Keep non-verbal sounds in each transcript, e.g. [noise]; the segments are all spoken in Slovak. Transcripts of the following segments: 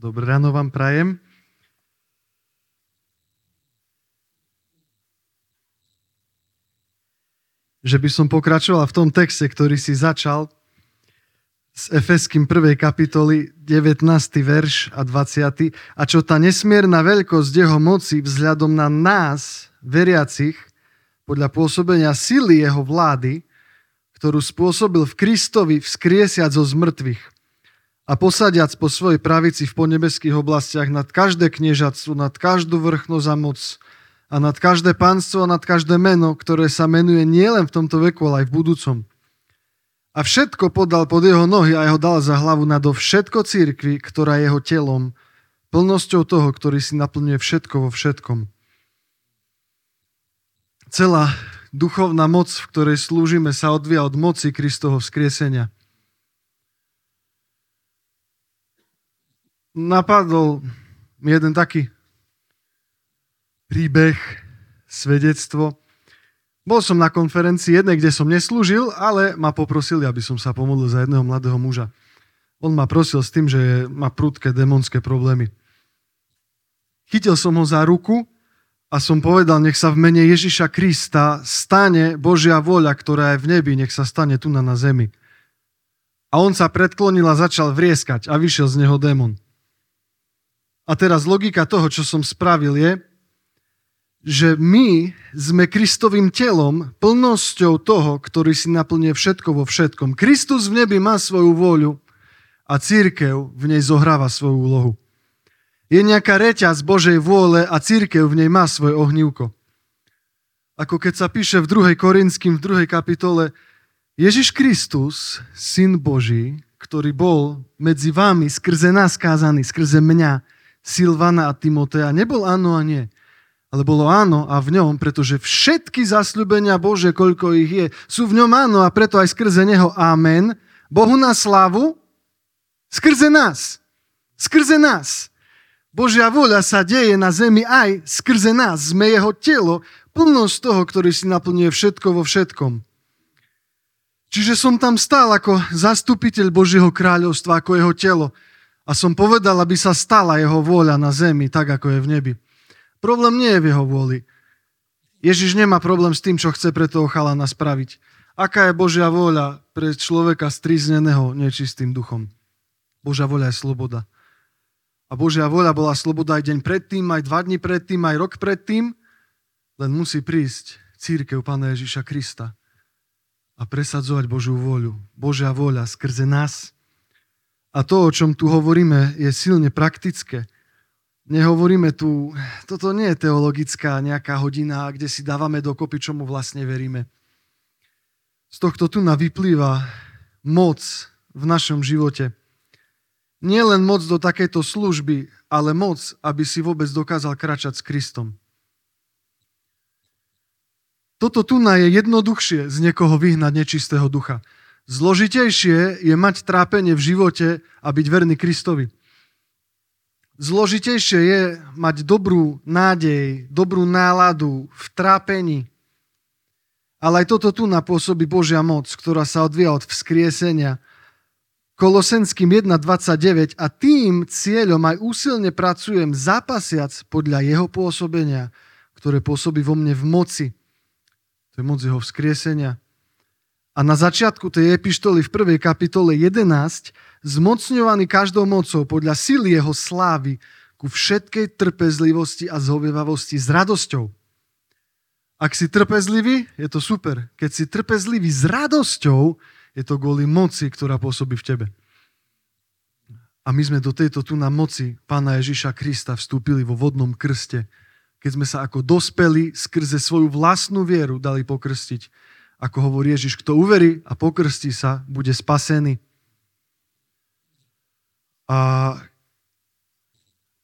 Dobré ráno vám prajem. Že by som pokračoval v tom texte, ktorý si začal s Efeským 1. kapitoly 19. verš a 20. A čo tá nesmierna veľkosť jeho moci vzhľadom na nás, veriacich, podľa pôsobenia sily jeho vlády, ktorú spôsobil v Kristovi vzkriesiac zo zmrtvých a posadiac po svojej pravici v ponebeských oblastiach nad každé kniežatstvo, nad každú vrchnosť a moc a nad každé pánstvo a nad každé meno, ktoré sa menuje nielen v tomto veku, ale aj v budúcom. A všetko podal pod jeho nohy a jeho dal za hlavu nado všetko církvi, ktorá je jeho telom, plnosťou toho, ktorý si naplňuje všetko vo všetkom. Celá duchovná moc, v ktorej slúžime, sa odvia od moci Kristovho vzkriesenia – napadol mi jeden taký príbeh, svedectvo. Bol som na konferencii jednej, kde som neslúžil, ale ma poprosili, aby som sa pomodlil za jedného mladého muža. On ma prosil s tým, že má prudké demonské problémy. Chytil som ho za ruku a som povedal, nech sa v mene Ježiša Krista stane Božia voľa, ktorá je v nebi, nech sa stane tu na, na zemi. A on sa predklonil a začal vrieskať a vyšiel z neho démon. A teraz logika toho, čo som spravil, je, že my sme Kristovým telom, plnosťou toho, ktorý si naplňuje všetko vo všetkom. Kristus v nebi má svoju vôľu a církev v nej zohráva svoju úlohu. Je nejaká reťaz Božej vôle a církev v nej má svoje ohnívko. Ako keď sa píše v 2. Korinským v 2. kapitole Ježiš Kristus, Syn Boží, ktorý bol medzi vami skrze nás kázaný, skrze mňa, Silvana a Timotea nebol áno a nie, ale bolo áno a v ňom, pretože všetky zasľubenia Bože, koľko ich je, sú v ňom áno a preto aj skrze neho amen. Bohu na slavu, skrze nás. Skrze nás. Božia vôľa sa deje na zemi aj skrze nás. Sme jeho telo, plnosť toho, ktorý si naplňuje všetko vo všetkom. Čiže som tam stál ako zastupiteľ Božieho kráľovstva, ako jeho telo. A som povedal, aby sa stala jeho vôľa na zemi, tak ako je v nebi. Problém nie je v jeho vôli. Ježiš nemá problém s tým, čo chce pre toho chalana spraviť. Aká je Božia vôľa pre človeka strizneného nečistým duchom? Božia vôľa je sloboda. A Božia vôľa bola sloboda aj deň predtým, aj dva dní predtým, aj rok predtým. Len musí prísť církev Pána Ježiša Krista a presadzovať Božiu vôľu. Božia vôľa skrze nás a to, o čom tu hovoríme, je silne praktické. Nehovoríme tu, toto nie je teologická nejaká hodina, kde si dávame dokopy, čomu vlastne veríme. Z tohto tu vyplýva moc v našom živote. Nie len moc do takejto služby, ale moc, aby si vôbec dokázal kračať s Kristom. Toto tu je jednoduchšie z niekoho vyhnať nečistého ducha. Zložitejšie je mať trápenie v živote a byť verný Kristovi. Zložitejšie je mať dobrú nádej, dobrú náladu v trápení. Ale aj toto tu napôsobí Božia moc, ktorá sa odvíja od vzkriesenia. Kolosenským 1.29 a tým cieľom aj úsilne pracujem zapasiac podľa jeho pôsobenia, ktoré pôsobí vo mne v moci. To je moc jeho vzkriesenia a na začiatku tej epištoly v prvej kapitole 11 zmocňovaný každou mocou podľa síly jeho slávy ku všetkej trpezlivosti a zhovievavosti s radosťou. Ak si trpezlivý, je to super. Keď si trpezlivý s radosťou, je to kvôli moci, ktorá pôsobí v tebe. A my sme do tejto tu na moci Pána Ježiša Krista vstúpili vo vodnom krste, keď sme sa ako dospeli skrze svoju vlastnú vieru dali pokrstiť ako hovorí Ježiš, kto uverí a pokrstí sa, bude spasený. A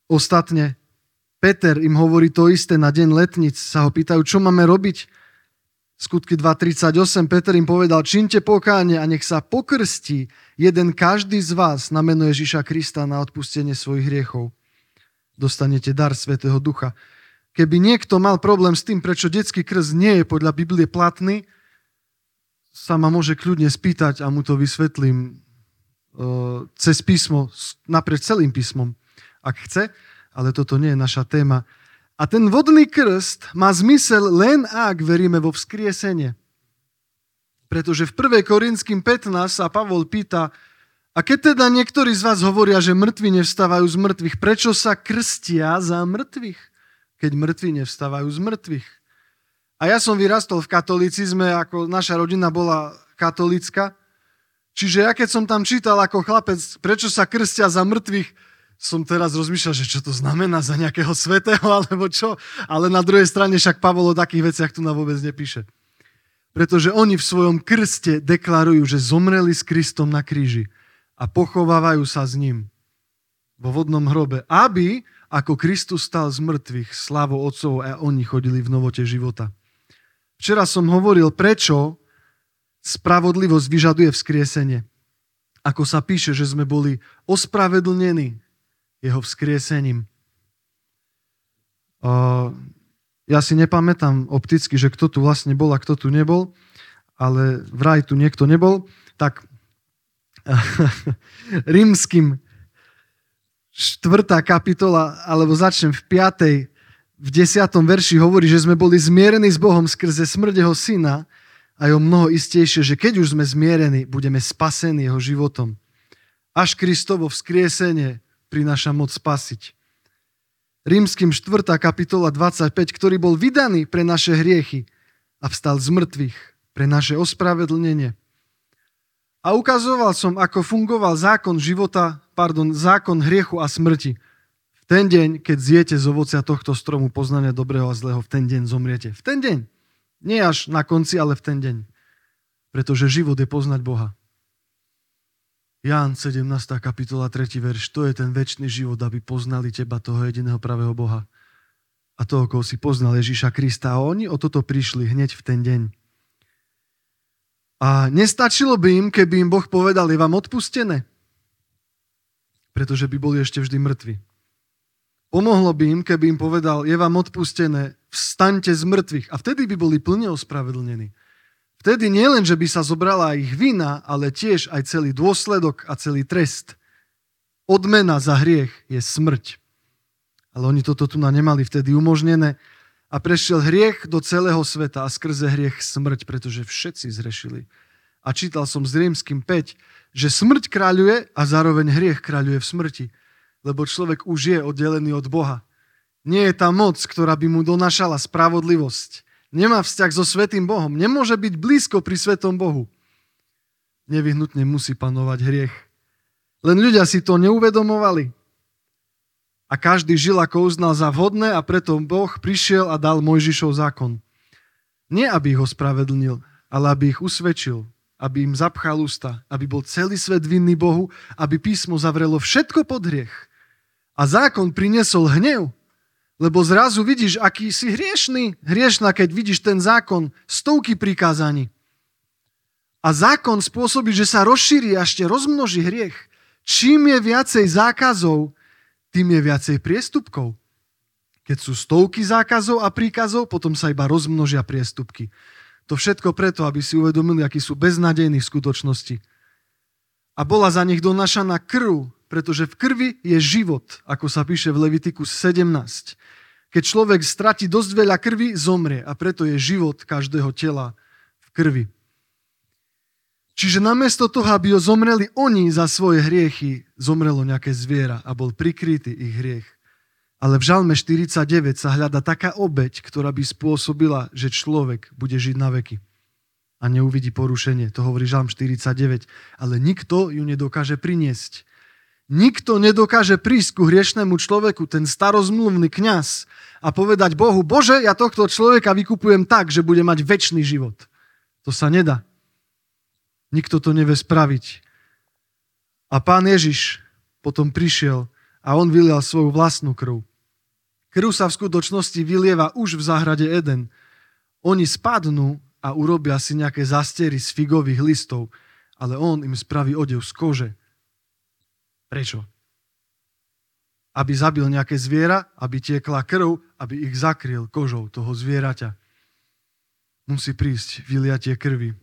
ostatne Peter im hovorí to isté na deň letnic. Sa ho pýtajú, čo máme robiť? Skutky 2.38 Peter im povedal, činte pokáne a nech sa pokrstí jeden každý z vás na meno Ježiša Krista na odpustenie svojich hriechov. Dostanete dar Svetého Ducha. Keby niekto mal problém s tým, prečo detský krst nie je podľa Biblie platný, sa ma môže kľudne spýtať a mu to vysvetlím uh, cez písmo, naprieč celým písmom. ak chce, ale toto nie je naša téma. A ten vodný krst má zmysel len ak veríme vo vzkriesenie. Pretože v 1. Korinským 15 sa Pavol pýta, a keď teda niektorí z vás hovoria, že mŕtvi nevstávajú z mŕtvych, prečo sa krstia za mŕtvych, keď mŕtvi nevstávajú z mŕtvych? A ja som vyrastol v katolicizme, ako naša rodina bola katolická. Čiže ja keď som tam čítal ako chlapec, prečo sa krstia za mŕtvych, som teraz rozmýšľal, že čo to znamená za nejakého svetého, [laughs] alebo čo. Ale na druhej strane však Pavol o takých veciach tu na vôbec nepíše. Pretože oni v svojom krste deklarujú, že zomreli s Kristom na kríži a pochovávajú sa s ním vo vodnom hrobe, aby ako Kristus stal z mŕtvych, slavo otcov a oni chodili v novote života. Včera som hovoril, prečo spravodlivosť vyžaduje vzkriesenie. Ako sa píše, že sme boli ospravedlnení jeho vzkriesením. Ja si nepamätám opticky, že kto tu vlastne bol a kto tu nebol, ale vraj tu niekto nebol. Tak [laughs] rímským 4. kapitola, alebo začnem v 5. v 10. verši hovorí, že sme boli zmierení s Bohom skrze smrť jeho syna a je mnoho istejšie, že keď už sme zmierení, budeme spasení jeho životom. Až Kristovo vzkriesenie prináša moc spasiť. Rímským 4. kapitola 25, ktorý bol vydaný pre naše hriechy a vstal z mŕtvych pre naše ospravedlnenie a ukazoval som, ako fungoval zákon života, pardon, zákon hriechu a smrti. Ten deň, keď zjete z ovocia tohto stromu poznania dobrého a zlého, v ten deň zomriete. V ten deň. Nie až na konci, ale v ten deň. Pretože život je poznať Boha. Ján 17. kapitola 3. verš. To je ten väčší život, aby poznali teba, toho jediného pravého Boha. A toho, koho si poznal Ježíša Krista. A oni o toto prišli hneď v ten deň. A nestačilo by im, keby im Boh povedal, je vám odpustené. Pretože by boli ešte vždy mŕtvi. Pomohlo by im, keby im povedal, je vám odpustené, vstaňte z mŕtvych. A vtedy by boli plne ospravedlnení. Vtedy nielen, že by sa zobrala ich vina, ale tiež aj celý dôsledok a celý trest. Odmena za hriech je smrť. Ale oni toto tu na nemali vtedy umožnené a prešiel hriech do celého sveta a skrze hriech smrť, pretože všetci zrešili. A čítal som z rímským 5, že smrť kráľuje a zároveň hriech kráľuje v smrti, lebo človek už je oddelený od Boha. Nie je tá moc, ktorá by mu donášala spravodlivosť. Nemá vzťah so Svetým Bohom. Nemôže byť blízko pri Svetom Bohu. Nevyhnutne musí panovať hriech. Len ľudia si to neuvedomovali a každý žil ako uznal za vhodné a preto Boh prišiel a dal Mojžišov zákon. Nie, aby ich ospravedlnil, ale aby ich usvedčil, aby im zapchal ústa, aby bol celý svet vinný Bohu, aby písmo zavrelo všetko pod hriech. A zákon priniesol hnev, lebo zrazu vidíš, aký si hriešný, hriešná, keď vidíš ten zákon, stovky prikázaní. A zákon spôsobí, že sa rozšíri a ešte rozmnoží hriech. Čím je viacej zákazov, tým je viacej priestupkov. Keď sú stovky zákazov a príkazov, potom sa iba rozmnožia priestupky. To všetko preto, aby si uvedomili, akí sú beznadejní v skutočnosti. A bola za nich donašaná krv, pretože v krvi je život, ako sa píše v Levitiku 17. Keď človek stratí dosť veľa krvi, zomrie a preto je život každého tela v krvi. Čiže namiesto toho, aby ho zomreli oni za svoje hriechy, zomrelo nejaké zviera a bol prikrytý ich hriech. Ale v Žalme 49 sa hľada taká obeď, ktorá by spôsobila, že človek bude žiť na veky a neuvidí porušenie. To hovorí Žalm 49. Ale nikto ju nedokáže priniesť. Nikto nedokáže prísť ku hriešnemu človeku, ten starozmluvný kňaz a povedať Bohu, Bože, ja tohto človeka vykupujem tak, že bude mať väčší život. To sa nedá. Nikto to nevie spraviť. A pán Ježiš potom prišiel a on vylial svoju vlastnú krv. Krv sa v skutočnosti vylieva už v záhrade Eden. Oni spadnú a urobia si nejaké zastiery z figových listov, ale on im spraví odev z kože. Prečo? Aby zabil nejaké zviera, aby tiekla krv, aby ich zakryl kožou toho zvieraťa. Musí prísť vyliatie krvi.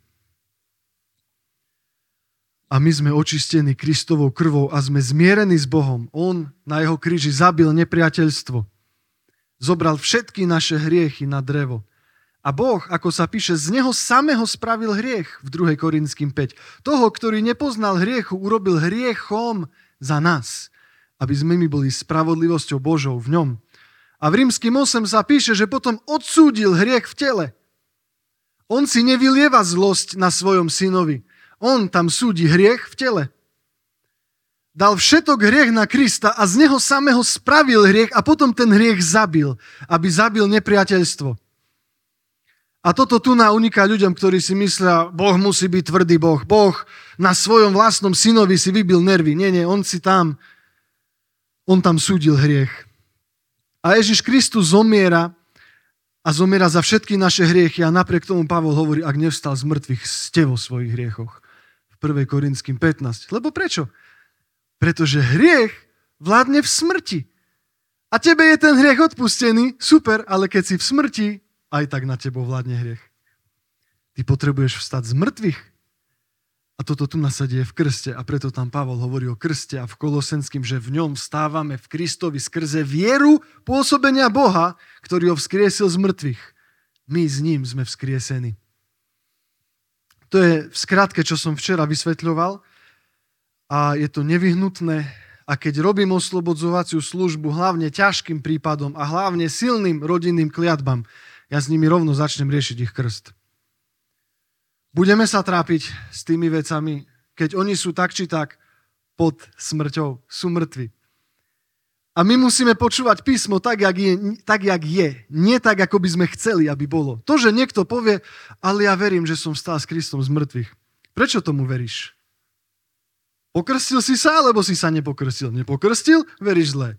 a my sme očistení Kristovou krvou a sme zmierení s Bohom. On na jeho kríži zabil nepriateľstvo. Zobral všetky naše hriechy na drevo. A Boh, ako sa píše, z neho samého spravil hriech v 2. Korinským 5. Toho, ktorý nepoznal hriechu, urobil hriechom za nás, aby sme my boli spravodlivosťou Božou v ňom. A v rímským 8 sa píše, že potom odsúdil hriech v tele. On si nevylieva zlosť na svojom synovi. On tam súdi hriech v tele. Dal všetok hriech na Krista a z neho samého spravil hriech a potom ten hriech zabil, aby zabil nepriateľstvo. A toto tu na uniká ľuďom, ktorí si myslia, Boh musí byť tvrdý Boh. Boh na svojom vlastnom synovi si vybil nervy. Nie, nie, on si tam, on tam súdil hriech. A Ježiš Kristus zomiera a zomiera za všetky naše hriechy a napriek tomu Pavol hovorí, ak nevstal z mŕtvych, ste vo svojich hriechoch. V 1. Korinským 15. Lebo prečo? Pretože hriech vládne v smrti. A tebe je ten hriech odpustený, super, ale keď si v smrti, aj tak na tebo vládne hriech. Ty potrebuješ vstať z mŕtvych. A toto tu nasadie v krste a preto tam Pavol hovorí o krste a v Kolosenským, že v ňom stávame v Kristovi skrze vieru pôsobenia Boha, ktorý ho vzkriesil z mŕtvych. My s ním sme vzkriesení. To je v skratke, čo som včera vysvetľoval a je to nevyhnutné a keď robím oslobodzovaciu službu hlavne ťažkým prípadom a hlavne silným rodinným kliatbám, ja s nimi rovno začnem riešiť ich krst. Budeme sa trápiť s tými vecami, keď oni sú tak či tak pod smrťou, sú mŕtvi. A my musíme počúvať písmo tak jak, je, tak, jak je. Nie tak, ako by sme chceli, aby bolo. To, že niekto povie, ale ja verím, že som stál s Kristom z mŕtvych. Prečo tomu veríš? Pokrstil si sa, alebo si sa nepokrstil? Nepokrstil? Veríš zle.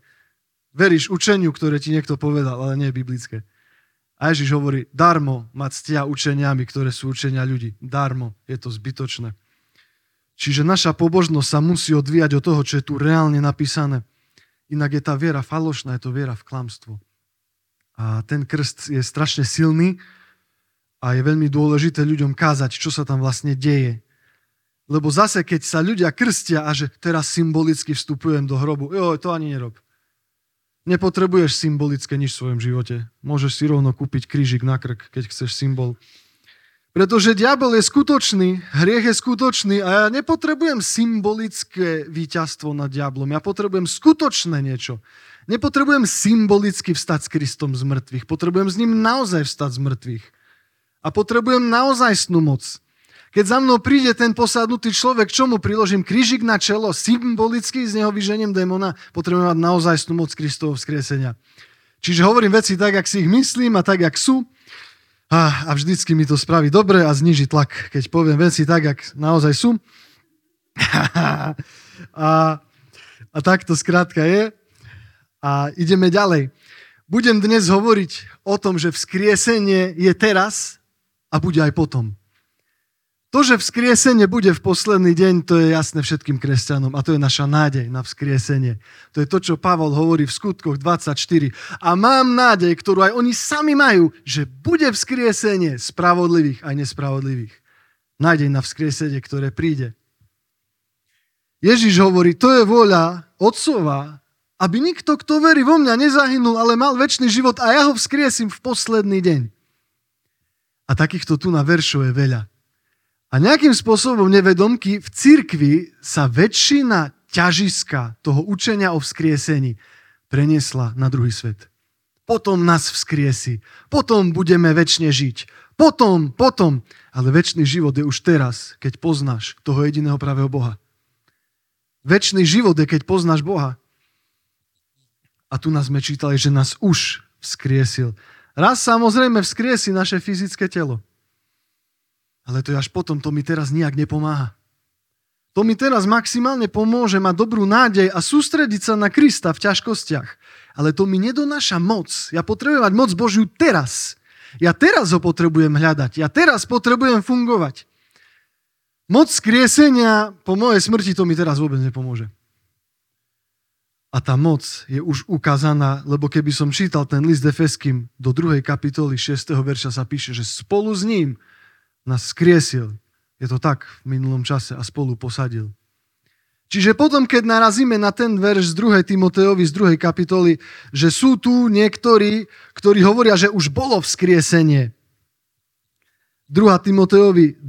Veríš učeniu, ktoré ti niekto povedal, ale nie je biblické. A Ježiš hovorí, darmo mať stia učeniami, ktoré sú učenia ľudí. Darmo, je to zbytočné. Čiže naša pobožnosť sa musí odvíjať od toho, čo je tu reálne napísané. Inak je tá viera falošná, je to viera v klamstvo. A ten krst je strašne silný a je veľmi dôležité ľuďom kázať, čo sa tam vlastne deje. Lebo zase, keď sa ľudia krstia a že teraz symbolicky vstupujem do hrobu, jo, to ani nerob. Nepotrebuješ symbolické nič v svojom živote. Môžeš si rovno kúpiť krížik na krk, keď chceš symbol. Pretože diabol je skutočný, hriech je skutočný a ja nepotrebujem symbolické víťazstvo nad diablom. Ja potrebujem skutočné niečo. Nepotrebujem symbolicky vstať s Kristom z mŕtvych. Potrebujem s ním naozaj vstať z mŕtvych. A potrebujem naozaj snú moc. Keď za mnou príde ten posadnutý človek, čo mu priložím krížik na čelo, symbolicky z neho vyženiem démona, potrebujem mať naozaj moc Kristovho vzkriesenia. Čiže hovorím veci tak, jak si ich myslím a tak, jak sú. A, a vždycky mi to spraví dobre a zniží tlak, keď poviem veci tak, jak naozaj sú. [laughs] a, a tak to skrátka je. A ideme ďalej. Budem dnes hovoriť o tom, že vzkriesenie je teraz a bude aj potom. To, že vzkriesenie bude v posledný deň, to je jasné všetkým kresťanom a to je naša nádej na vzkriesenie. To je to, čo Pavol hovorí v skutkoch 24. A mám nádej, ktorú aj oni sami majú, že bude vzkriesenie spravodlivých aj nespravodlivých. Nádej na vzkriesenie, ktoré príde. Ježiš hovorí, to je voľa Otcova, aby nikto, kto verí vo mňa, nezahynul, ale mal väčší život a ja ho vzkriesím v posledný deň. A takýchto tu na veršov je veľa. A nejakým spôsobom nevedomky v cirkvi sa väčšina ťažiska toho učenia o vzkriesení preniesla na druhý svet. Potom nás vzkriesi. Potom budeme väčšine žiť. Potom, potom. Ale väčší život je už teraz, keď poznáš toho jediného pravého Boha. Väčší život je, keď poznáš Boha. A tu nás sme čítali, že nás už vzkriesil. Raz samozrejme vzkriesi naše fyzické telo. Ale to je až potom, to mi teraz nijak nepomáha. To mi teraz maximálne pomôže mať dobrú nádej a sústrediť sa na Krista v ťažkostiach. Ale to mi nedonáša moc. Ja potrebujem mať moc Božiu teraz. Ja teraz ho potrebujem hľadať. Ja teraz potrebujem fungovať. Moc skriesenia po mojej smrti to mi teraz vôbec nepomôže. A tá moc je už ukázaná, lebo keby som čítal ten list Efeským do 2. kapitoly 6. verša sa píše, že spolu s ním nás skriesil Je to tak v minulom čase a spolu posadil. Čiže potom, keď narazíme na ten verš z 2. Timoteovi, z 2. kapitoly, že sú tu niektorí, ktorí hovoria, že už bolo vzkriesenie. 2. Timoteovi 2,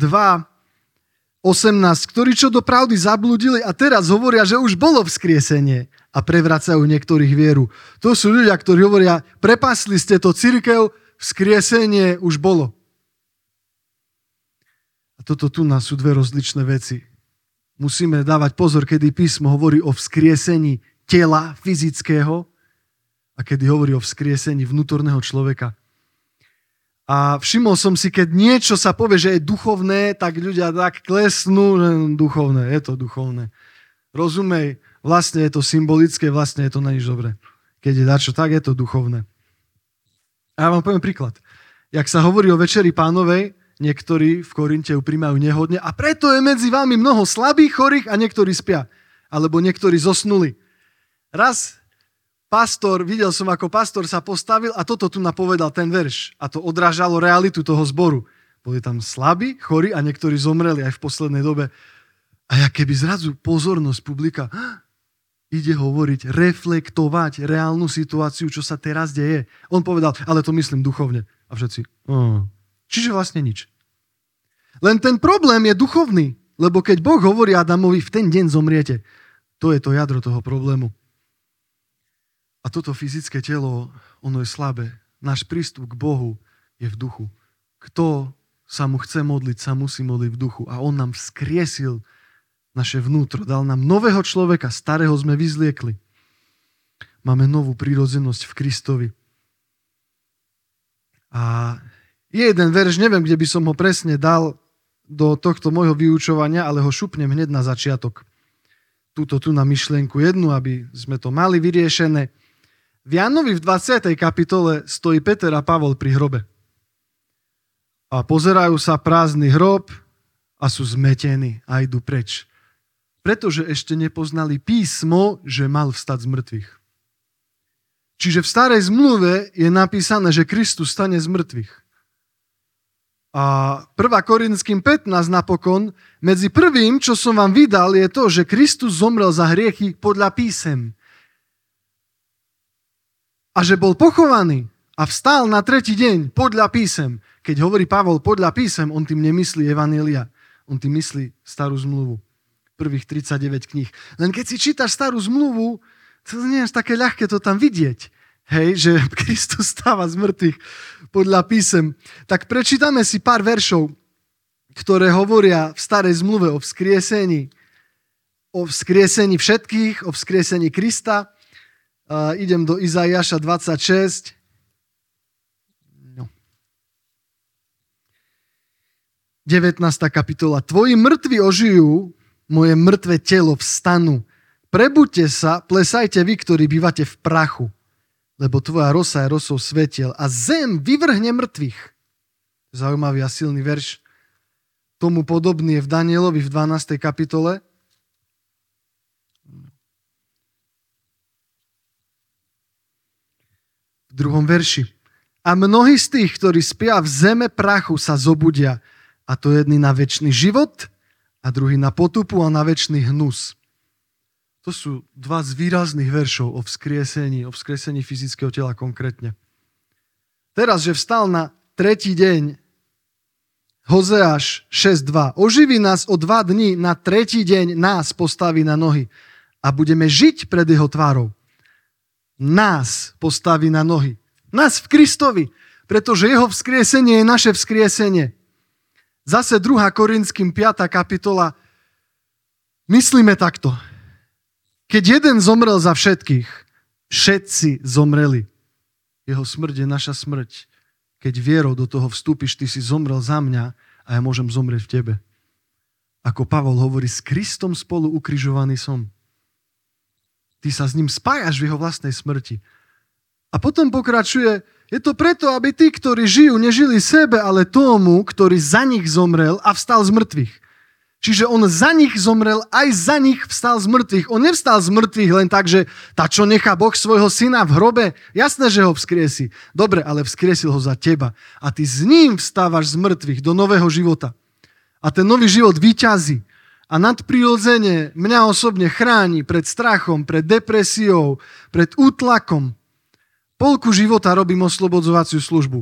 18, ktorí čo do pravdy zabludili a teraz hovoria, že už bolo vzkriesenie a prevracajú niektorých vieru. To sú ľudia, ktorí hovoria, prepasli ste to církev, vzkriesenie už bolo. A toto tu nás sú dve rozličné veci musíme dávať pozor, kedy písmo hovorí o vzkriesení tela fyzického a kedy hovorí o vzkriesení vnútorného človeka. A všimol som si, keď niečo sa povie, že je duchovné, tak ľudia tak klesnú, že duchovné, je to duchovné. Rozumej, vlastne je to symbolické, vlastne je to na nič dobré. Keď je dačo tak, je to duchovné. A ja vám poviem príklad. Jak sa hovorí o večeri pánovej, Niektorí v Korinte ju príjmajú nehodne a preto je medzi vami mnoho slabých, chorých a niektorí spia. Alebo niektorí zosnuli. Raz pastor, videl som, ako pastor sa postavil a toto tu napovedal ten verš. A to odrážalo realitu toho zboru. Boli tam slabí, chorí a niektorí zomreli aj v poslednej dobe. A ja keby zrazu pozornosť publika ide hovoriť, reflektovať reálnu situáciu, čo sa teraz deje. On povedal, ale to myslím duchovne. A všetci, oh, Čiže vlastne nič. Len ten problém je duchovný, lebo keď Boh hovorí Adamovi, v ten deň zomriete, to je to jadro toho problému. A toto fyzické telo, ono je slabé. Náš prístup k Bohu je v duchu. Kto sa mu chce modliť, sa musí modliť v duchu. A on nám vzkriesil naše vnútro, dal nám nového človeka, starého sme vyzliekli. Máme novú prírodzenosť v Kristovi. A je jeden verš, neviem, kde by som ho presne dal do tohto môjho vyučovania, ale ho šupnem hneď na začiatok. Túto tu na myšlienku jednu, aby sme to mali vyriešené. V Janovi v 20. kapitole stojí Peter a Pavol pri hrobe. A pozerajú sa prázdny hrob a sú zmetení a idú preč. Pretože ešte nepoznali písmo, že mal vstať z mŕtvych. Čiže v starej zmluve je napísané, že Kristus stane z mŕtvych. A 1. Korinským 15 napokon, medzi prvým, čo som vám vydal, je to, že Kristus zomrel za hriechy podľa písem. A že bol pochovaný a vstal na tretí deň podľa písem. Keď hovorí Pavol podľa písem, on tým nemyslí Evanelia. On tým myslí starú zmluvu. Prvých 39 kníh. Len keď si čítaš starú zmluvu, to nie je také ľahké to tam vidieť. Hej, že [laughs] Kristus stáva z mŕtvych podľa písem. Tak prečítame si pár veršov, ktoré hovoria v starej zmluve o vzkriesení. O vzkriesení všetkých, o vzkriesení Krista. Uh, idem do Izaiáša 26. No. 19. kapitola. Tvoji mŕtvi ožijú, moje mŕtve telo vstanú. Prebuďte sa, plesajte vy, ktorí bývate v prachu lebo tvoja rosa je rosou svetiel a zem vyvrhne mŕtvych. Zaujímavý a silný verš. Tomu podobný je v Danielovi v 12. kapitole. V druhom verši. A mnohí z tých, ktorí spia v zeme prachu, sa zobudia. A to jedný na väčší život a druhý na potupu a na väčší hnus. To sú dva z výrazných veršov o vzkriesení, o vzkriesení fyzického tela konkrétne. Teraz, že vstal na tretí deň, Hozeáš 6.2. Oživí nás o dva dní, na tretí deň nás postaví na nohy a budeme žiť pred jeho tvárou. Nás postaví na nohy. Nás v Kristovi, pretože jeho vzkriesenie je naše vzkriesenie. Zase 2. Korinským 5. kapitola. Myslíme takto. Keď jeden zomrel za všetkých, všetci zomreli. Jeho smrť je naša smrť. Keď vierou do toho vstúpiš, ty si zomrel za mňa a ja môžem zomrieť v tebe. Ako Pavol hovorí, s Kristom spolu ukrižovaný som. Ty sa s ním spájaš v jeho vlastnej smrti. A potom pokračuje, je to preto, aby tí, ktorí žijú, nežili sebe, ale tomu, ktorý za nich zomrel a vstal z mŕtvych. Čiže on za nich zomrel, aj za nich vstal z mŕtvych. On nevstal z mŕtvych len tak, že tá čo nechá Boh svojho syna v hrobe, jasné, že ho vzkriesi. Dobre, ale vzkriesil ho za teba. A ty s ním vstávaš z mŕtvych do nového života. A ten nový život vyťazí. A nadprirodzene mňa osobne chráni pred strachom, pred depresiou, pred útlakom. Polku života robím oslobodzovaciu službu.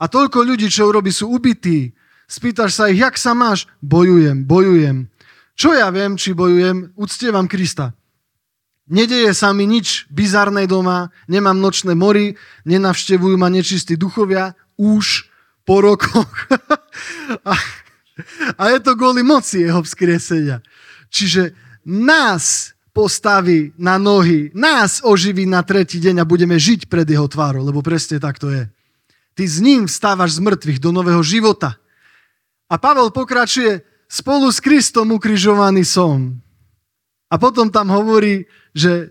A toľko ľudí, čo urobí, sú ubití. Spýtaš sa ich, jak sa máš? Bojujem, bojujem. Čo ja viem, či bojujem? Uctievam Krista. Nedeje sa mi nič bizarné doma, nemám nočné mory, nenavštevujú ma nečistí duchovia, už po rokoch. [laughs] a, a je to kvôli moci jeho vzkriesenia. Čiže nás postaví na nohy, nás oživí na tretí deň a budeme žiť pred jeho tvárou, lebo presne tak to je. Ty s ním vstávaš z mŕtvych do nového života. A Pavel pokračuje, spolu s Kristom ukrižovaný som. A potom tam hovorí, že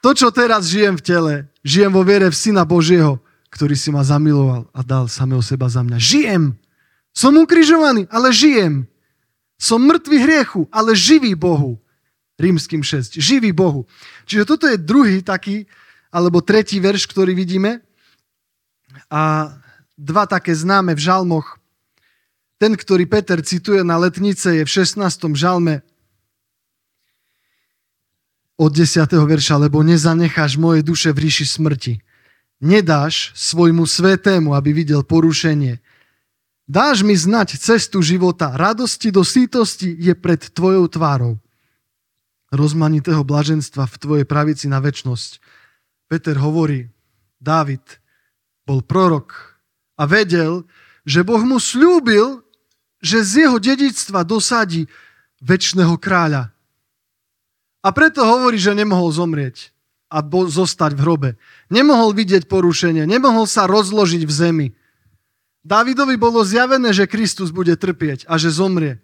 to, čo teraz žijem v tele, žijem vo viere v Syna Božieho, ktorý si ma zamiloval a dal samého seba za mňa. Žijem. Som ukrižovaný, ale žijem. Som mŕtvý hriechu, ale živý Bohu. Rímským 6. Živý Bohu. Čiže toto je druhý taký, alebo tretí verš, ktorý vidíme. A dva také známe v žalmoch. Ten, ktorý Peter cituje na letnice, je v 16. žalme od 10. verša, lebo nezanecháš moje duše v ríši smrti nedáš svojmu svetému, aby videl porušenie. Dáš mi znať cestu života. Radosti do sítosti je pred tvojou tvárou. Rozmanitého blaženstva v tvojej pravici na väčnosť. Peter hovorí, Dávid bol prorok a vedel, že Boh mu slúbil, že z jeho dedictva dosadí väčšného kráľa. A preto hovorí, že nemohol zomrieť a bo, zostať v hrobe. Nemohol vidieť porušenie, nemohol sa rozložiť v zemi. Dávidovi bolo zjavené, že Kristus bude trpieť a že zomrie.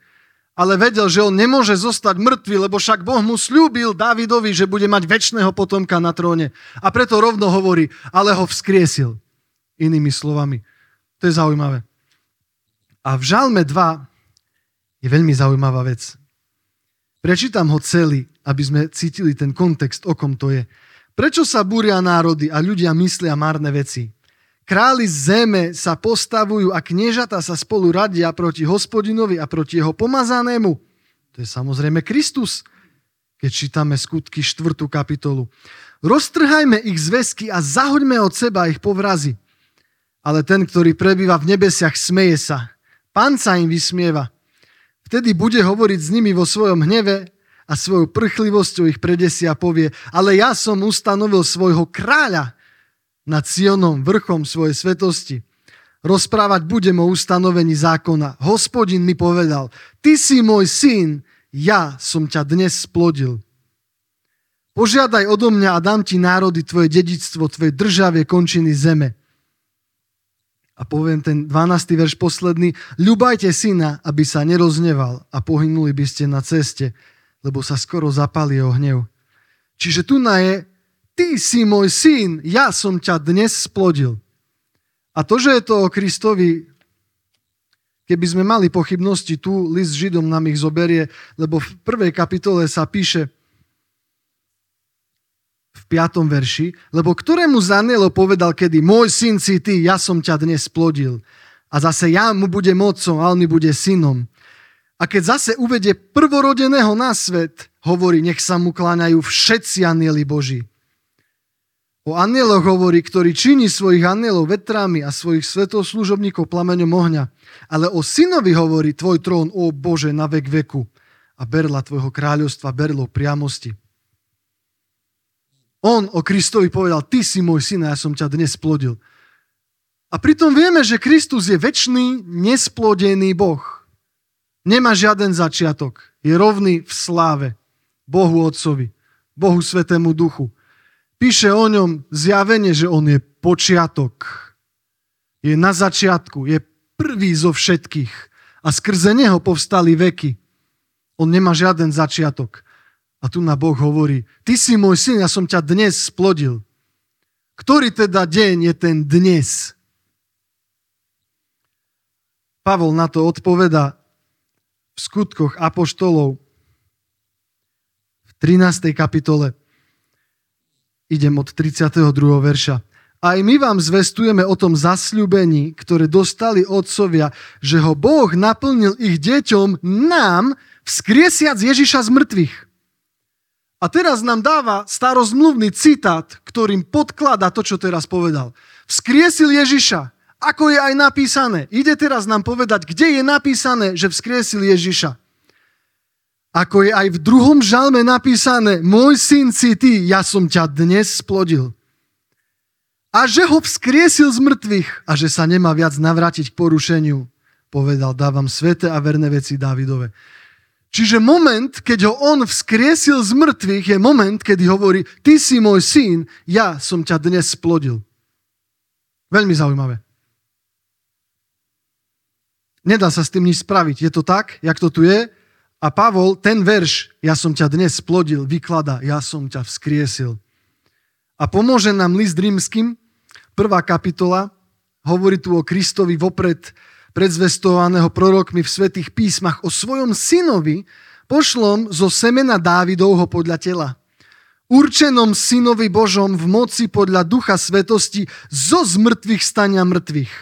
Ale vedel, že on nemôže zostať mŕtvy, lebo však Boh mu slúbil Dávidovi, že bude mať väčšného potomka na tróne. A preto rovno hovorí, ale ho vzkriesil. Inými slovami. To je zaujímavé. A v Žalme 2 je veľmi zaujímavá vec. Prečítam ho celý, aby sme cítili ten kontext, o kom to je. Prečo sa búria národy a ľudia myslia marné veci? Králi zeme sa postavujú a kniežata sa spolu radia proti hospodinovi a proti jeho pomazanému. To je samozrejme Kristus, keď čítame skutky 4. kapitolu. Roztrhajme ich zväzky a zahoďme od seba ich povrazy. Ale ten, ktorý prebýva v nebesiach, smeje sa. Pán sa im vysmieva. Vtedy bude hovoriť s nimi vo svojom hneve a svojou prchlivosťou ich predesia povie, ale ja som ustanovil svojho kráľa nad Sionom, vrchom svojej svetosti. Rozprávať budem o ustanovení zákona. Hospodin mi povedal, ty si môj syn, ja som ťa dnes splodil. Požiadaj odo mňa a dám ti národy tvoje dedictvo, tvoje državie končiny zeme. A poviem ten 12. verš posledný. Ľubajte syna, aby sa nerozneval a pohynuli by ste na ceste, lebo sa skoro zapali jeho hnev. Čiže tu na je, ty si môj syn, ja som ťa dnes splodil. A to, že je to o Kristovi, keby sme mali pochybnosti, tu list Židom nám ich zoberie, lebo v prvej kapitole sa píše v piatom verši, lebo ktorému zanelo povedal kedy, môj syn si ty, ja som ťa dnes splodil. A zase ja mu budem otcom a on mi bude synom. A keď zase uvedie prvorodeného na svet, hovorí, nech sa mu kláňajú všetci anieli Boží. O anieloch hovorí, ktorý činí svojich anielov vetrami a svojich svetoslužobníkov plameňom ohňa. Ale o synovi hovorí, tvoj trón, o Bože, na vek veku a berla tvojho kráľovstva, berlo priamosti. On o Kristovi povedal, ty si môj syn a ja som ťa dnes plodil. A pritom vieme, že Kristus je väčší, nesplodený Boh. Nemá žiaden začiatok. Je rovný v sláve Bohu Otcovi, Bohu Svetému Duchu. Píše o ňom zjavenie, že on je počiatok. Je na začiatku, je prvý zo všetkých. A skrze neho povstali veky. On nemá žiaden začiatok. A tu na Boh hovorí, ty si môj syn, ja som ťa dnes splodil. Ktorý teda deň je ten dnes? Pavol na to odpoveda, v skutkoch apoštolov v 13. kapitole idem od 32. verša. aj my vám zvestujeme o tom zasľubení, ktoré dostali otcovia, že ho Boh naplnil ich deťom nám, vzkriesiac Ježiša z mŕtvych. A teraz nám dáva starozmluvný citát, ktorým podklada to, čo teraz povedal. Vzkriesil Ježiša, ako je aj napísané. Ide teraz nám povedať, kde je napísané, že vzkriesil Ježiša. Ako je aj v druhom žalme napísané, môj syn si ty, ja som ťa dnes splodil a že ho vzkriesil z mŕtvych a že sa nemá viac navrátiť k porušeniu. Povedal, dávam svete a verné veci Dávidove. Čiže moment, keď ho on vzkriesil z mŕtvych, je moment, kedy hovorí, ty si môj syn, ja som ťa dnes splodil. Veľmi zaujímavé. Nedá sa s tým nič spraviť. Je to tak, jak to tu je. A Pavol, ten verš, ja som ťa dnes splodil, vyklada, ja som ťa vzkriesil. A pomôže nám list rímským, prvá kapitola, hovorí tu o Kristovi vopred predzvestovaného prorokmi v svetých písmach o svojom synovi, pošlom zo semena Dávidovho podľa tela. Určenom synovi Božom v moci podľa ducha svetosti zo zmrtvých stania mŕtvych.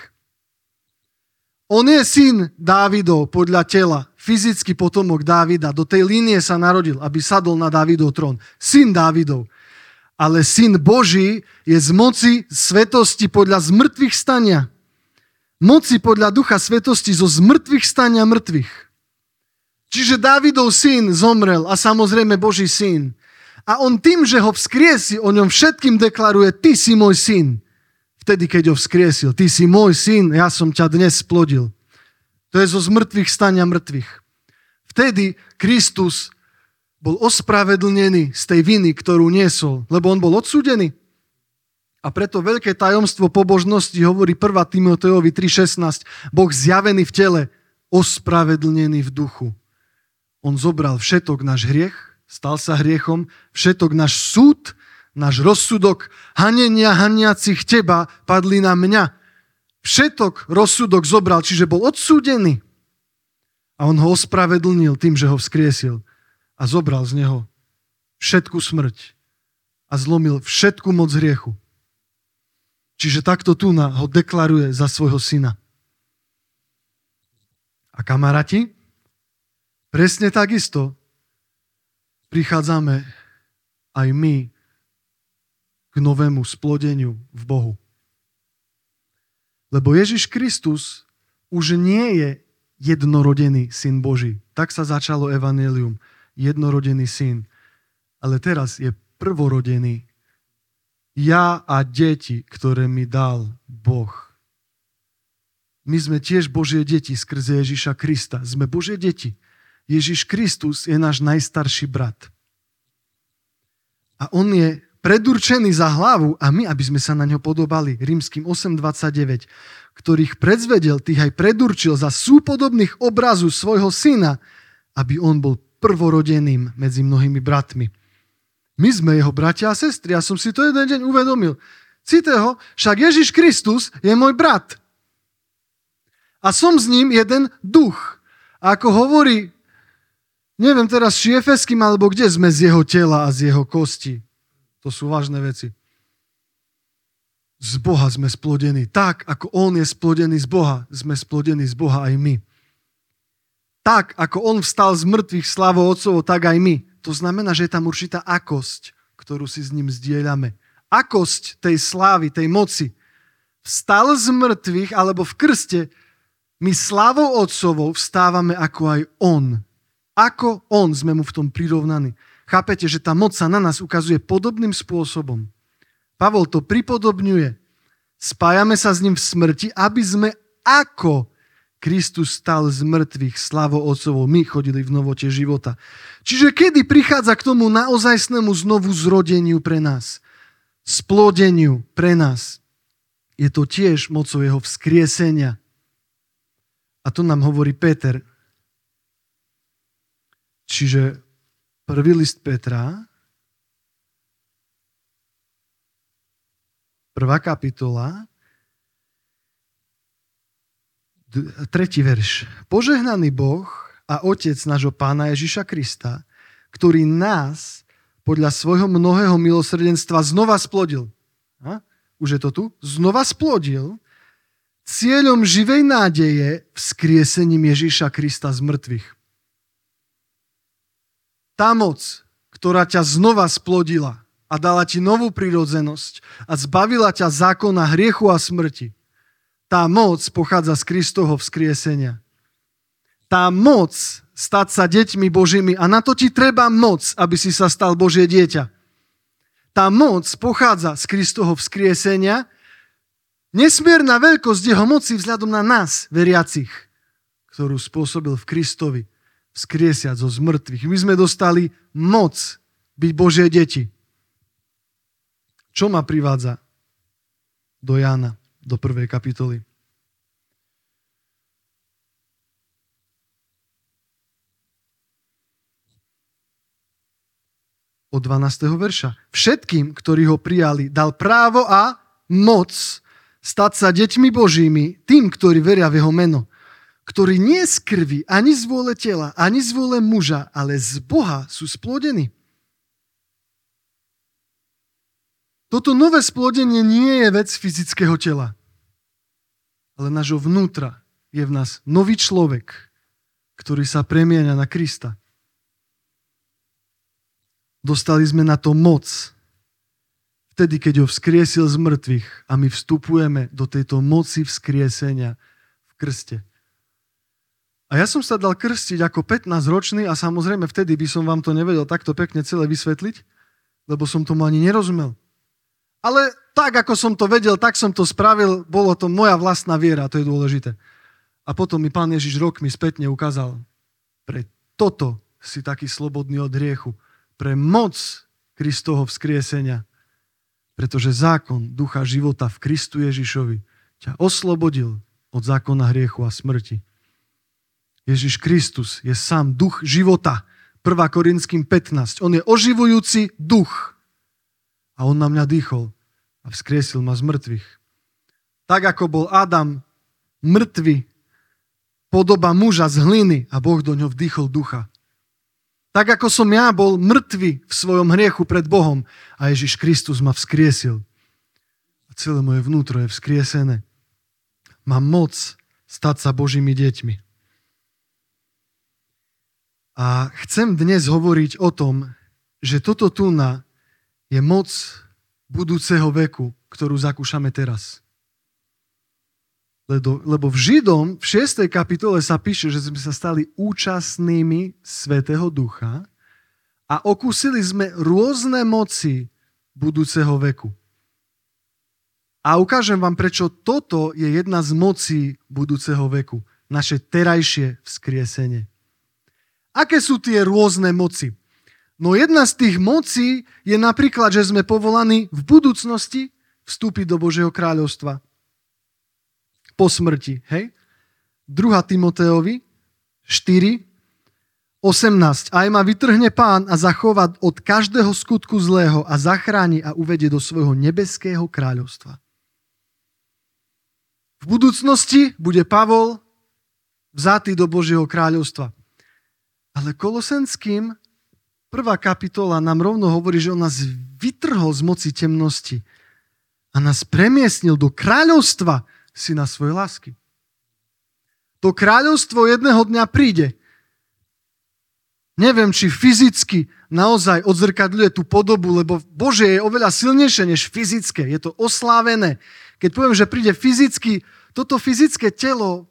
On je syn Dávidov podľa tela, fyzický potomok Dávida. Do tej línie sa narodil, aby sadol na Dávidov trón. Syn Dávidov ale Syn Boží je z moci svetosti podľa zmrtvých stania. Moci podľa ducha svetosti zo zmrtvých stania mŕtvych. Čiže Dávidov syn zomrel a samozrejme Boží syn. A on tým, že ho vzkriesi, o ňom všetkým deklaruje, ty si môj syn. Vtedy, keď ho vzkriesil, ty si môj syn, ja som ťa dnes splodil. To je zo zmrtvých stania mŕtvych. Vtedy Kristus bol ospravedlnený z tej viny, ktorú niesol, lebo on bol odsúdený. A preto veľké tajomstvo pobožnosti hovorí 1. Timoteovi 3.16. Boh zjavený v tele, ospravedlnený v duchu. On zobral všetok náš hriech, stal sa hriechom, všetok náš súd, náš rozsudok, hanenia haniacich teba padli na mňa. Všetok rozsudok zobral, čiže bol odsúdený. A on ho ospravedlnil tým, že ho vzkriesil a zobral z neho všetku smrť a zlomil všetku moc hriechu. Čiže takto tu ho deklaruje za svojho syna. A kamaráti, presne takisto prichádzame aj my k novému splodeniu v Bohu. Lebo Ježiš Kristus už nie je jednorodený syn Boží. Tak sa začalo evanelium jednorodený syn, ale teraz je prvorodený. Ja a deti, ktoré mi dal Boh. My sme tiež Božie deti skrze Ježiša Krista. Sme Božie deti. Ježiš Kristus je náš najstarší brat. A on je predurčený za hlavu a my, aby sme sa na ňo podobali. Rímským 8.29, ktorých predzvedel, tých aj predurčil za súpodobných obrazu svojho syna, aby on bol prvorodeným medzi mnohými bratmi. My sme jeho bratia a sestry. Ja som si to jeden deň uvedomil. Cíte ho, však Ježiš Kristus je môj brat. A som s ním jeden duch. A ako hovorí, neviem teraz, či Efeským, alebo kde sme z jeho tela a z jeho kosti. To sú vážne veci. Z Boha sme splodení. Tak, ako on je splodený z Boha, sme splodení z Boha aj my tak, ako on vstal z mŕtvych slavou Otcovo, tak aj my. To znamená, že je tam určitá akosť, ktorú si s ním zdieľame. Akosť tej slávy, tej moci. Vstal z mŕtvych, alebo v krste, my slavou Otcovou vstávame ako aj on. Ako on sme mu v tom prirovnaní. Chápete, že tá moc sa na nás ukazuje podobným spôsobom. Pavol to pripodobňuje. Spájame sa s ním v smrti, aby sme ako Kristus stal z mŕtvych slavo Otcovou, my chodili v novote života. Čiže kedy prichádza k tomu naozajstnému znovu zrodeniu pre nás? Splodeniu pre nás. Je to tiež mocou jeho vzkriesenia. A to nám hovorí Peter. Čiže prvý list Petra, prvá kapitola, tretí verš. Požehnaný Boh a Otec nášho Pána Ježiša Krista, ktorý nás podľa svojho mnohého milosrdenstva znova splodil. A? už je to tu, znova splodil cieľom živej nádeje vzkriesením Ježíša Krista z mŕtvych. Tá moc, ktorá ťa znova splodila a dala ti novú prírodzenosť a zbavila ťa zákona hriechu a smrti, tá moc pochádza z Kristovho vzkriesenia. Tá moc stať sa deťmi Božími a na to ti treba moc, aby si sa stal Božie dieťa. Tá moc pochádza z Kristovho vzkriesenia Nesmierna veľkosť jeho moci vzhľadom na nás, veriacich, ktorú spôsobil v Kristovi, vzkriesiať zo zmrtvých. My sme dostali moc byť Božie deti. Čo ma privádza do Jána, do prvej kapitoly? Od 12. verša. Všetkým, ktorí ho prijali, dal právo a moc stať sa deťmi Božími, tým, ktorí veria v jeho meno, ktorí nie z krvi, ani z vôle tela, ani z vôle muža, ale z Boha sú splodení. Toto nové splodenie nie je vec fyzického tela, ale nášho vnútra je v nás nový človek, ktorý sa premieňa na Krista. Dostali sme na to moc, vtedy, keď ho vzkriesil z mŕtvych a my vstupujeme do tejto moci vzkriesenia v krste. A ja som sa dal krstiť ako 15-ročný a samozrejme vtedy by som vám to nevedel takto pekne celé vysvetliť, lebo som tomu ani nerozumel. Ale tak, ako som to vedel, tak som to spravil, bolo to moja vlastná viera, to je dôležité. A potom mi pán Ježiš rokmi spätne ukázal, pre toto si taký slobodný od hriechu, pre moc Kristovho vzkriesenia pretože zákon ducha života v Kristu Ježišovi ťa oslobodil od zákona hriechu a smrti. Ježiš Kristus je sám duch života. 1. Korinským 15. On je oživujúci duch. A on na mňa dýchol a vzkriesil ma z mŕtvych. Tak ako bol Adam mŕtvy, podoba muža z hliny a Boh do ňo vdýchol ducha. Tak ako som ja bol mŕtvy v svojom hriechu pred Bohom a Ježiš Kristus ma vzkriesil. A celé moje vnútro je vzkriesené. Mám moc stať sa Božími deťmi. A chcem dnes hovoriť o tom, že toto tu na je moc budúceho veku, ktorú zakúšame teraz. Lebo, lebo v Židom v 6. kapitole sa píše, že sme sa stali účastnými Svetého Ducha a okúsili sme rôzne moci budúceho veku. A ukážem vám, prečo toto je jedna z mocí budúceho veku. Naše terajšie vzkriesenie. Aké sú tie rôzne moci? No jedna z tých mocí je napríklad, že sme povolaní v budúcnosti vstúpiť do Božieho kráľovstva po smrti. Hej? 2. Timoteovi 4, 18. Aj ma vytrhne pán a zachová od každého skutku zlého a zachráni a uvedie do svojho nebeského kráľovstva. V budúcnosti bude Pavol vzatý do Božieho kráľovstva. Ale Kolosenským prvá kapitola nám rovno hovorí, že on nás vytrhol z moci temnosti a nás premiestnil do kráľovstva, syna svojej lásky. To kráľovstvo jedného dňa príde. Neviem, či fyzicky naozaj odzrkadľuje tú podobu, lebo Bože je oveľa silnejšie než fyzické. Je to oslávené. Keď poviem, že príde fyzicky, toto fyzické telo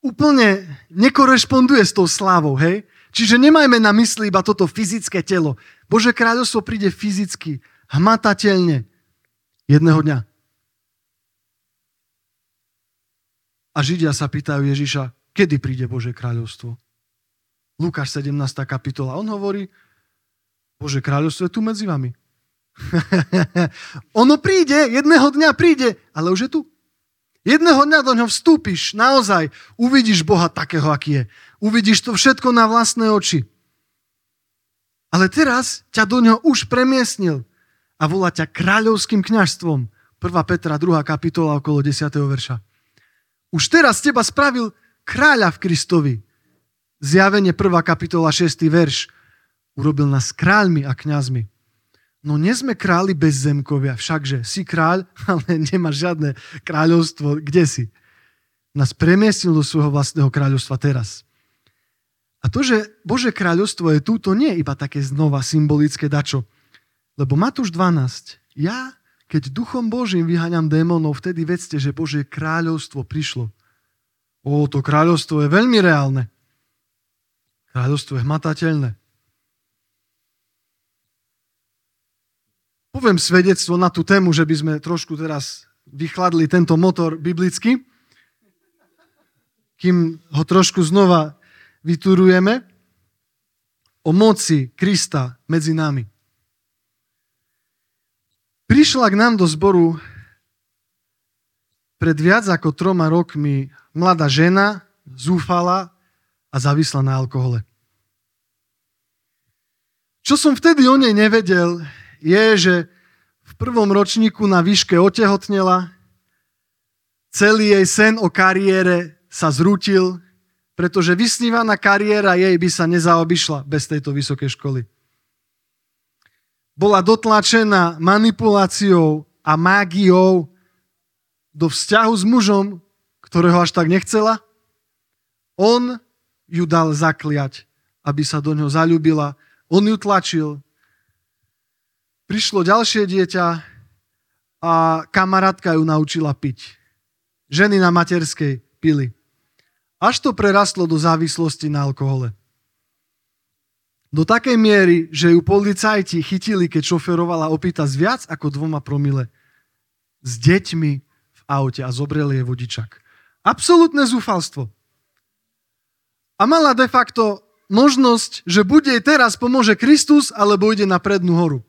úplne nekorešponduje s tou slávou, hej? Čiže nemajme na mysli iba toto fyzické telo. Bože kráľovstvo príde fyzicky, hmatateľne, jedného dňa. A Židia sa pýtajú Ježiša, kedy príde Bože kráľovstvo. Lukáš 17. kapitola. On hovorí, Bože kráľovstvo je tu medzi vami. [laughs] ono príde, jedného dňa príde, ale už je tu. Jedného dňa do ňoho vstúpiš, naozaj uvidíš Boha takého, aký je. Uvidíš to všetko na vlastné oči. Ale teraz ťa do ňoho už premiesnil a volá ťa kráľovským kňažstvom. 1. Petra 2. kapitola okolo 10. verša. Už teraz teba spravil kráľa v Kristovi. Zjavenie 1. kapitola 6. verš. Urobil nás kráľmi a kňazmi. No nie sme králi bez zemkovia, všakže si kráľ, [laughs] ale nemáš žiadne kráľovstvo. Kde si? Nás premiestnil do svojho vlastného kráľovstva teraz. A to, že Bože kráľovstvo je tu, to nie je iba také znova symbolické dačo. Lebo Matúš 12, ja, keď duchom Božím vyháňam démonov, vtedy vedzte, že Bože kráľovstvo prišlo. O, to kráľovstvo je veľmi reálne. Kráľovstvo je hmatateľné. Poviem svedectvo na tú tému, že by sme trošku teraz vychladli tento motor biblicky, kým ho trošku znova vyturujeme o moci Krista medzi nami. Prišla k nám do zboru pred viac ako troma rokmi mladá žena, zúfala a zavisla na alkohole. Čo som vtedy o nej nevedel, je, že v prvom ročníku na výške otehotnela, celý jej sen o kariére sa zrútil, pretože vysnívaná kariéra jej by sa nezaobišla bez tejto vysokej školy bola dotlačená manipuláciou a mágiou do vzťahu s mužom, ktorého až tak nechcela. On ju dal zakliať, aby sa do ňoho zalúbila. On ju tlačil. Prišlo ďalšie dieťa a kamarátka ju naučila piť. Ženy na materskej pili. Až to prerastlo do závislosti na alkohole. Do takej miery, že ju policajti chytili, keď šoferovala opýta s viac ako dvoma promile s deťmi v aute a zobreli jej vodičak. Absolutné zúfalstvo. A mala de facto možnosť, že buď jej teraz pomôže Kristus, alebo ide na prednú horu.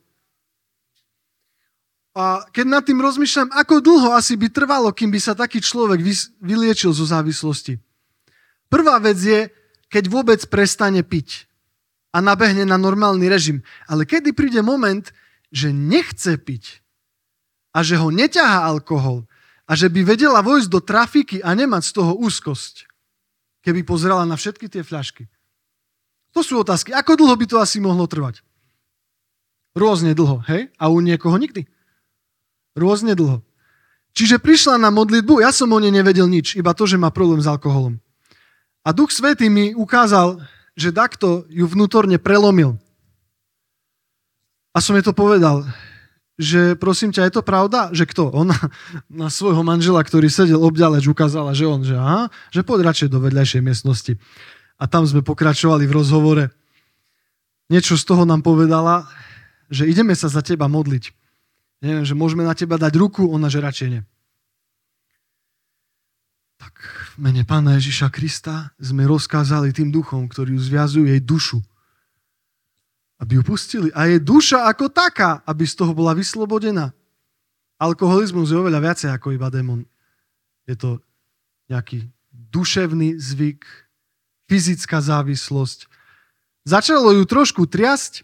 A keď nad tým rozmýšľam, ako dlho asi by trvalo, kým by sa taký človek vyliečil zo závislosti. Prvá vec je, keď vôbec prestane piť a nabehne na normálny režim. Ale kedy príde moment, že nechce piť a že ho neťahá alkohol a že by vedela vojsť do trafiky a nemať z toho úzkosť, keby pozrela na všetky tie fľašky. To sú otázky. Ako dlho by to asi mohlo trvať? Rôzne dlho, hej? A u niekoho nikdy. Rôzne dlho. Čiže prišla na modlitbu, ja som o nej nevedel nič, iba to, že má problém s alkoholom. A Duch Svetý mi ukázal že takto ju vnútorne prelomil. A som jej to povedal, že prosím ťa, je to pravda? Že kto? Ona [laughs] na svojho manžela, ktorý sedel obďaleč, ukázala, že on, že aha, že poď radšej do vedľajšej miestnosti. A tam sme pokračovali v rozhovore. Niečo z toho nám povedala, že ideme sa za teba modliť. Neviem, že môžeme na teba dať ruku, ona, že radšej nie. Tak v mene Pána Ježiša Krista sme rozkázali tým duchom, ktorí ju zviazujú jej dušu, aby ju pustili. A je duša ako taká, aby z toho bola vyslobodená. Alkoholizmus je oveľa viacej ako iba démon. Je to nejaký duševný zvyk, fyzická závislosť. Začalo ju trošku triasť,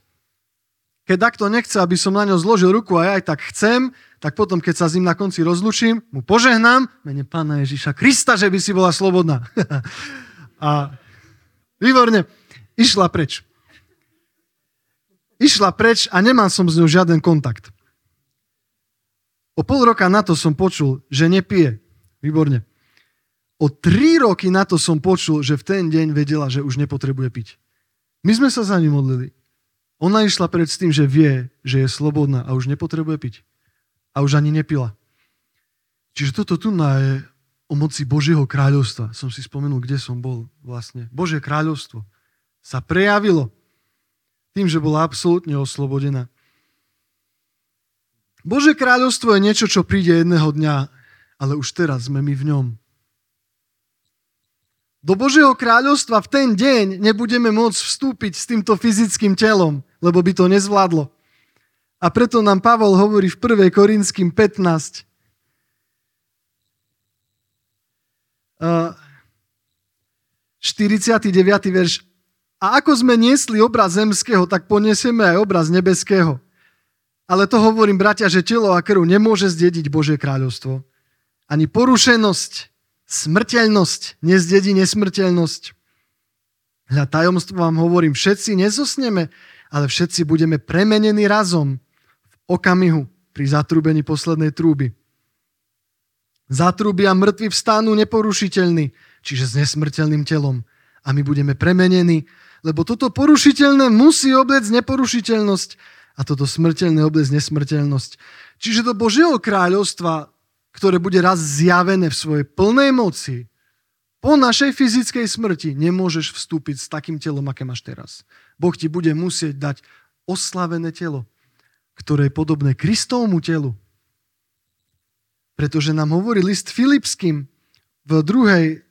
keď takto nechce, aby som na ňo zložil ruku a ja aj tak chcem, tak potom, keď sa s ním na konci rozlučím, mu požehnám, mene Pána Ježiša Krista, že by si bola slobodná. [laughs] a výborne, išla preč. Išla preč a nemal som s ňou žiaden kontakt. O pol roka na to som počul, že nepije. Výborne. O tri roky na to som počul, že v ten deň vedela, že už nepotrebuje piť. My sme sa za ním modlili. Ona išla pred tým, že vie, že je slobodná a už nepotrebuje piť a už ani nepila. Čiže toto tu je o moci Božieho kráľovstva. Som si spomenul, kde som bol vlastne. Božie kráľovstvo sa prejavilo tým, že bola absolútne oslobodená. Bože kráľovstvo je niečo, čo príde jedného dňa, ale už teraz sme my v ňom. Do Božieho kráľovstva v ten deň nebudeme môcť vstúpiť s týmto fyzickým telom, lebo by to nezvládlo. A preto nám Pavol hovorí v 1. Korinským 15. Uh, 49. verš. A ako sme niesli obraz zemského, tak poniesieme aj obraz nebeského. Ale to hovorím, bratia, že telo a krv nemôže zdediť Božie kráľovstvo. Ani porušenosť, smrteľnosť nezdedí nesmrteľnosť. Hľa tajomstvo vám hovorím, všetci nezosneme, ale všetci budeme premenení razom okamihu pri zatrúbení poslednej trúby. Zatrúbia mŕtvi vstanú neporušiteľní, čiže s nesmrteľným telom. A my budeme premenení, lebo toto porušiteľné musí obliec neporušiteľnosť a toto smrteľné obliec nesmrteľnosť. Čiže do Božieho kráľovstva, ktoré bude raz zjavené v svojej plnej moci, po našej fyzickej smrti nemôžeš vstúpiť s takým telom, aké máš teraz. Boh ti bude musieť dať oslavené telo, ktoré je podobné Kristovmu telu. Pretože nám hovorí list Filipským v druhej,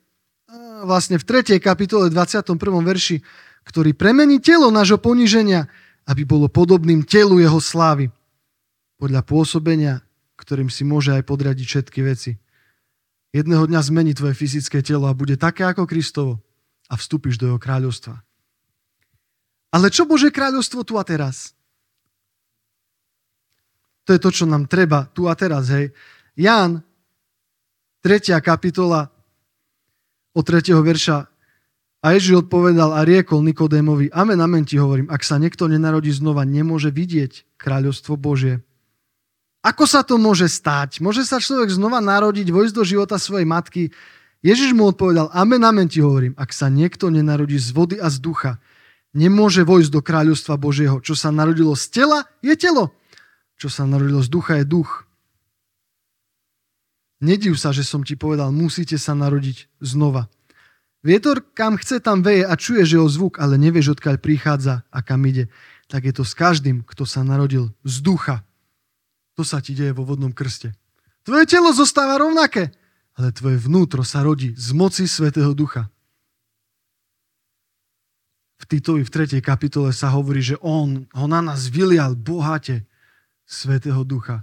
vlastne v 3. kapitole 21. verši, ktorý premení telo nášho poníženia, aby bolo podobným telu jeho slávy. Podľa pôsobenia, ktorým si môže aj podradiť všetky veci jedného dňa zmení tvoje fyzické telo a bude také ako Kristovo a vstúpiš do jeho kráľovstva. Ale čo Bože kráľovstvo tu a teraz? To je to, čo nám treba tu a teraz, hej. Ján, 3. kapitola od 3. verša. A Ježiš odpovedal a riekol Nikodémovi, amen, amen ti hovorím, ak sa niekto nenarodí znova, nemôže vidieť kráľovstvo Božie. Ako sa to môže stať? Môže sa človek znova narodiť, vojsť do života svojej matky? Ježiš mu odpovedal, amen, amen ti hovorím, ak sa niekto nenarodí z vody a z ducha, nemôže vojsť do kráľovstva Božieho. Čo sa narodilo z tela, je telo. Čo sa narodilo z ducha, je duch. Nediv sa, že som ti povedal, musíte sa narodiť znova. Vietor, kam chce, tam veje a čuje, že ho zvuk, ale nevieš, odkiaľ prichádza a kam ide. Tak je to s každým, kto sa narodil z ducha. To sa ti deje vo vodnom krste. Tvoje telo zostáva rovnaké, ale tvoje vnútro sa rodí z moci Svetého Ducha. V Titovi v 3. kapitole sa hovorí, že on ho na nás vylial bohate Svetého Ducha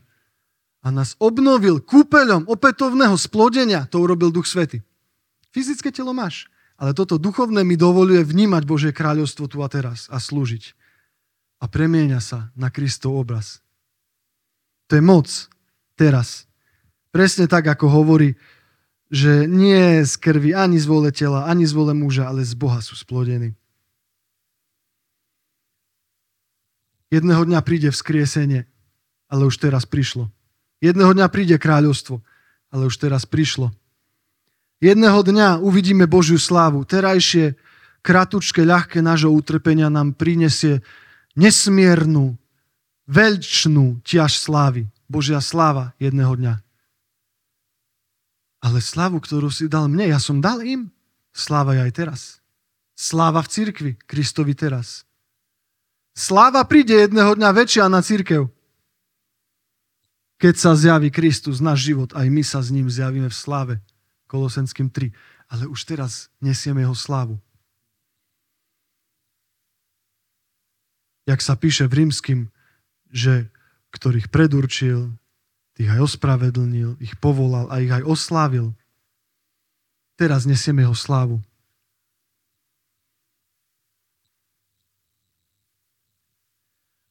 a nás obnovil kúpeľom opätovného splodenia. To urobil Duch Svety. Fyzické telo máš, ale toto duchovné mi dovoluje vnímať Božie kráľovstvo tu a teraz a slúžiť. A premieňa sa na Kristov obraz. To je moc teraz. Presne tak, ako hovorí, že nie z krvi ani z vole tela, ani z vole muža, ale z Boha sú splodení. Jedného dňa príde vzkriesenie, ale už teraz prišlo. Jedného dňa príde kráľovstvo, ale už teraz prišlo. Jedného dňa uvidíme Božiu slávu. Terajšie, kratučké, ľahké nášho utrpenia nám prinesie nesmiernu, veľčnú ťaž slávy. Božia sláva jedného dňa. Ale slávu, ktorú si dal mne, ja som dal im. Sláva aj teraz. Sláva v cirkvi, Kristovi teraz. Sláva príde jedného dňa väčšia na církev. Keď sa zjaví Kristus, náš život, aj my sa s ním zjavíme v sláve. Kolosenským 3. Ale už teraz nesieme jeho slávu. Jak sa píše v rímským, že ktorých predurčil, tých aj ospravedlnil, ich povolal a ich aj oslávil. Teraz nesieme jeho slávu.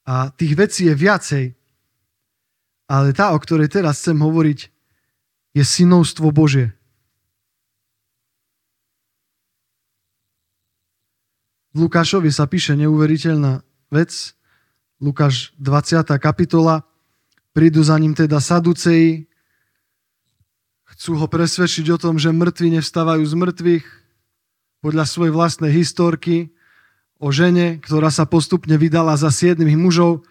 A tých vecí je viacej, ale tá, o ktorej teraz chcem hovoriť, je synovstvo Božie. V Lukášovi sa píše neuveriteľná vec, Lukáš 20. kapitola. Prídu za ním teda saduceji, chcú ho presvedčiť o tom, že mŕtvi nevstávajú z mŕtvych podľa svojej vlastnej historky o žene, ktorá sa postupne vydala za siedmých mužov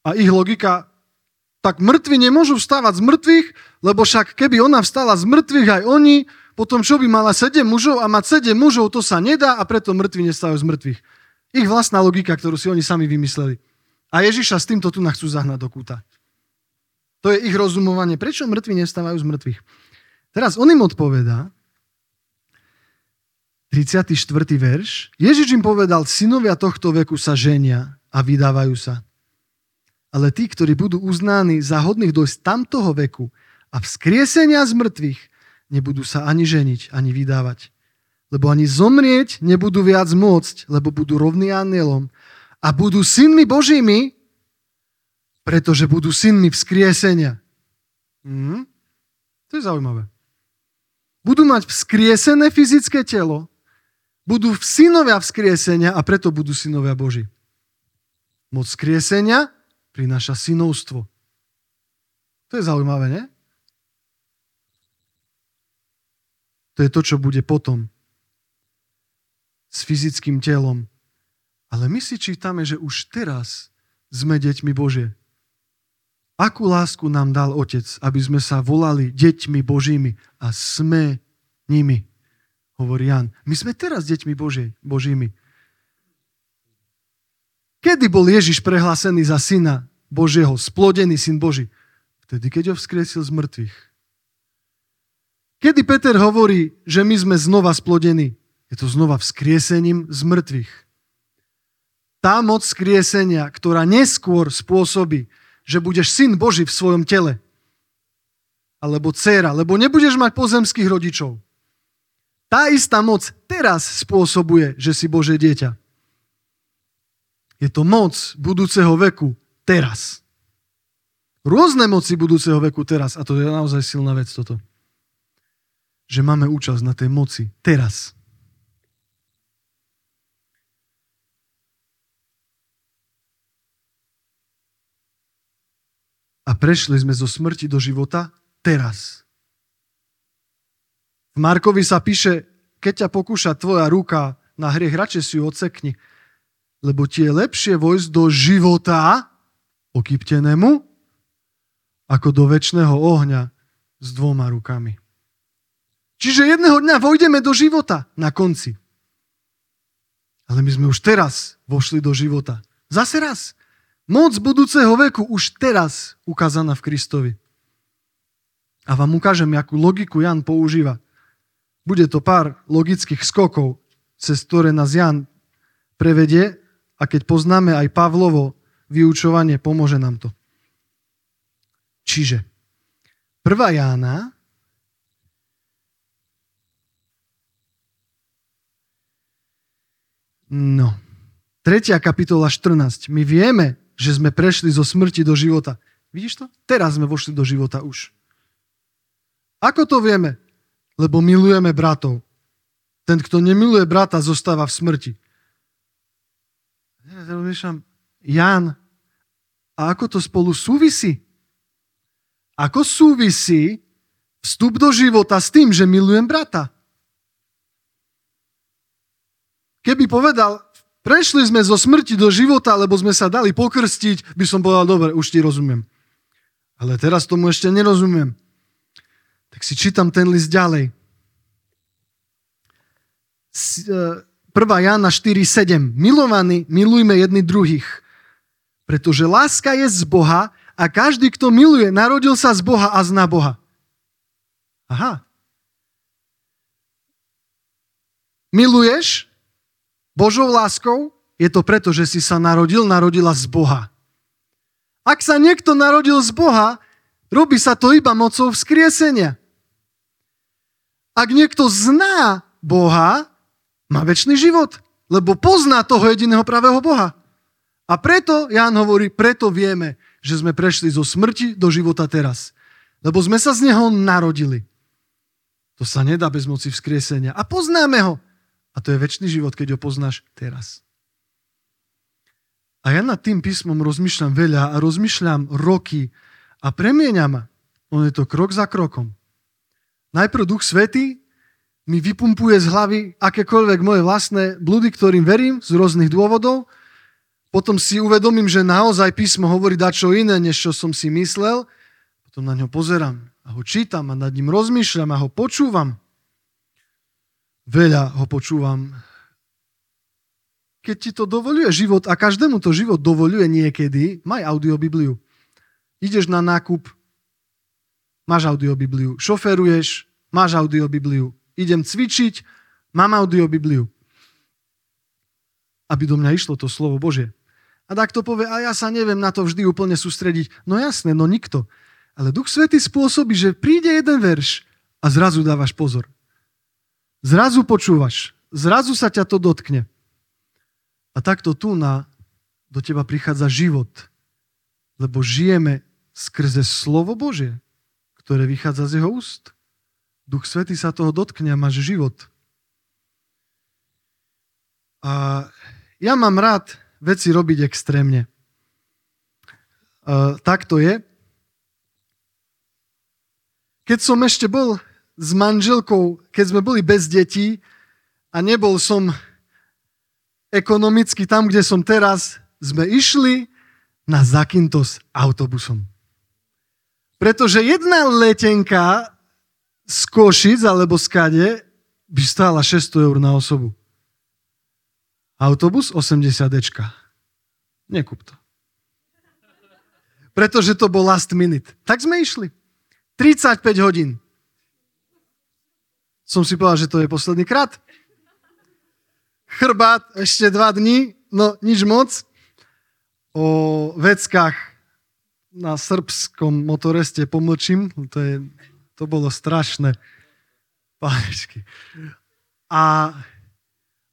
a ich logika, tak mŕtvi nemôžu vstávať z mŕtvych, lebo však keby ona vstala z mŕtvych aj oni, potom čo by mala sedem mužov a mať sedem mužov, to sa nedá a preto mŕtvi nestávajú z mŕtvych. Ich vlastná logika, ktorú si oni sami vymysleli. A Ježiša s týmto tu chcú zahnať do kúta. To je ich rozumovanie. Prečo mŕtvi nestávajú z mŕtvych? Teraz on im odpovedá, 34. verš, Ježiš im povedal, synovia tohto veku sa ženia a vydávajú sa. Ale tí, ktorí budú uznáni za hodných dojsť tamtoho veku a vzkriesenia z mŕtvych, nebudú sa ani ženiť, ani vydávať. Lebo ani zomrieť nebudú viac môcť, lebo budú rovní anielom a budú synmi Božími, pretože budú synmi vzkriesenia. Mm, to je zaujímavé. Budú mať vzkriesené fyzické telo, budú synovia vzkriesenia a preto budú synovia Boží. Moc vzkriesenia prináša synovstvo. To je zaujímavé, nie? To je to, čo bude potom s fyzickým telom. Ale my si čítame, že už teraz sme deťmi Božie. Akú lásku nám dal Otec, aby sme sa volali deťmi Božími a sme nimi, hovorí Jan. My sme teraz deťmi Božie, Božími. Kedy bol Ježiš prehlásený za syna Božieho, splodený syn Boží? Vtedy, keď ho vzkriesil z mŕtvych. Kedy Peter hovorí, že my sme znova splodení? Je to znova vzkriesením z mŕtvych. Tá moc skriesenia, ktorá neskôr spôsobí, že budeš syn Boží v svojom tele, alebo dcera, lebo nebudeš mať pozemských rodičov. Tá istá moc teraz spôsobuje, že si Bože dieťa. Je to moc budúceho veku teraz. Rôzne moci budúceho veku teraz. A to je naozaj silná vec toto. Že máme účasť na tej moci teraz. A prešli sme zo smrti do života teraz. V Markovi sa píše, keď ťa pokúša tvoja ruka na hriech, radšej si ju odsekni, lebo ti je lepšie vojsť do života okyptenému, ako do väčšného ohňa s dvoma rukami. Čiže jedného dňa vojdeme do života na konci. Ale my sme už teraz vošli do života. Zase raz. Moc budúceho veku už teraz ukázaná v Kristovi. A vám ukážem, akú logiku Jan používa. Bude to pár logických skokov, cez ktoré nás Jan prevedie a keď poznáme aj Pavlovo vyučovanie, pomôže nám to. Čiže 1. Jána No, 3. kapitola 14. My vieme, že sme prešli zo smrti do života. Vidíš to? Teraz sme vošli do života už. Ako to vieme? Lebo milujeme bratov. Ten, kto nemiluje brata, zostáva v smrti. Ja rozmýšľam, Jan, a ako to spolu súvisí? Ako súvisí vstup do života s tým, že milujem brata? Keby povedal, prešli sme zo smrti do života, lebo sme sa dali pokrstiť, by som povedal, dobre, už ti rozumiem. Ale teraz tomu ešte nerozumiem. Tak si čítam ten list ďalej. 1. E, Jana 4.7. Milovaní, milujme jedni druhých, pretože láska je z Boha a každý, kto miluje, narodil sa z Boha a zná Boha. Aha. Miluješ Božou láskou? Je to preto, že si sa narodil, narodila z Boha. Ak sa niekto narodil z Boha, robí sa to iba mocou vzkriesenia. Ak niekto zná Boha, má väčší život, lebo pozná toho jediného pravého Boha. A preto, Ján hovorí, preto vieme, že sme prešli zo smrti do života teraz. Lebo sme sa z neho narodili. To sa nedá bez moci vzkriesenia. A poznáme ho. A to je väčší život, keď ho poznáš teraz. A ja nad tým písmom rozmýšľam veľa a rozmýšľam roky a premieňam ma. On je to krok za krokom. Najprv Duch Svetý mi vypumpuje z hlavy akékoľvek moje vlastné blúdy, ktorým verím z rôznych dôvodov potom si uvedomím, že naozaj písmo hovorí dačo iné, než čo som si myslel. Potom na ňo pozerám a ho čítam a nad ním rozmýšľam a ho počúvam. Veľa ho počúvam. Keď ti to dovoluje život, a každému to život dovoluje niekedy, maj audiobibliu. Ideš na nákup, máš audiobibliu. Šoferuješ, máš audiobibliu. Idem cvičiť, mám audiobibliu. Aby do mňa išlo to slovo Bože. A tak to povie, a ja sa neviem na to vždy úplne sústrediť. No jasné, no nikto. Ale Duch Svety spôsobí, že príde jeden verš a zrazu dávaš pozor. Zrazu počúvaš. Zrazu sa ťa to dotkne. A takto tu na, do teba prichádza život. Lebo žijeme skrze slovo Božie, ktoré vychádza z jeho úst. Duch Svety sa toho dotkne a máš život. A ja mám rád veci robiť extrémne. Uh, tak to je. Keď som ešte bol s manželkou, keď sme boli bez detí a nebol som ekonomicky tam, kde som teraz, sme išli na Zakintos autobusom. Pretože jedna letenka z Košic alebo z Kade by stála 600 eur na osobu. Autobus 80 dečka. Nekúp to. Pretože to bol last minute. Tak sme išli. 35 hodín. Som si povedal, že to je posledný krát. Chrbát ešte dva dní, no nič moc. O veckách na srbskom motoreste pomlčím. To, je, to bolo strašné. Pánečky. A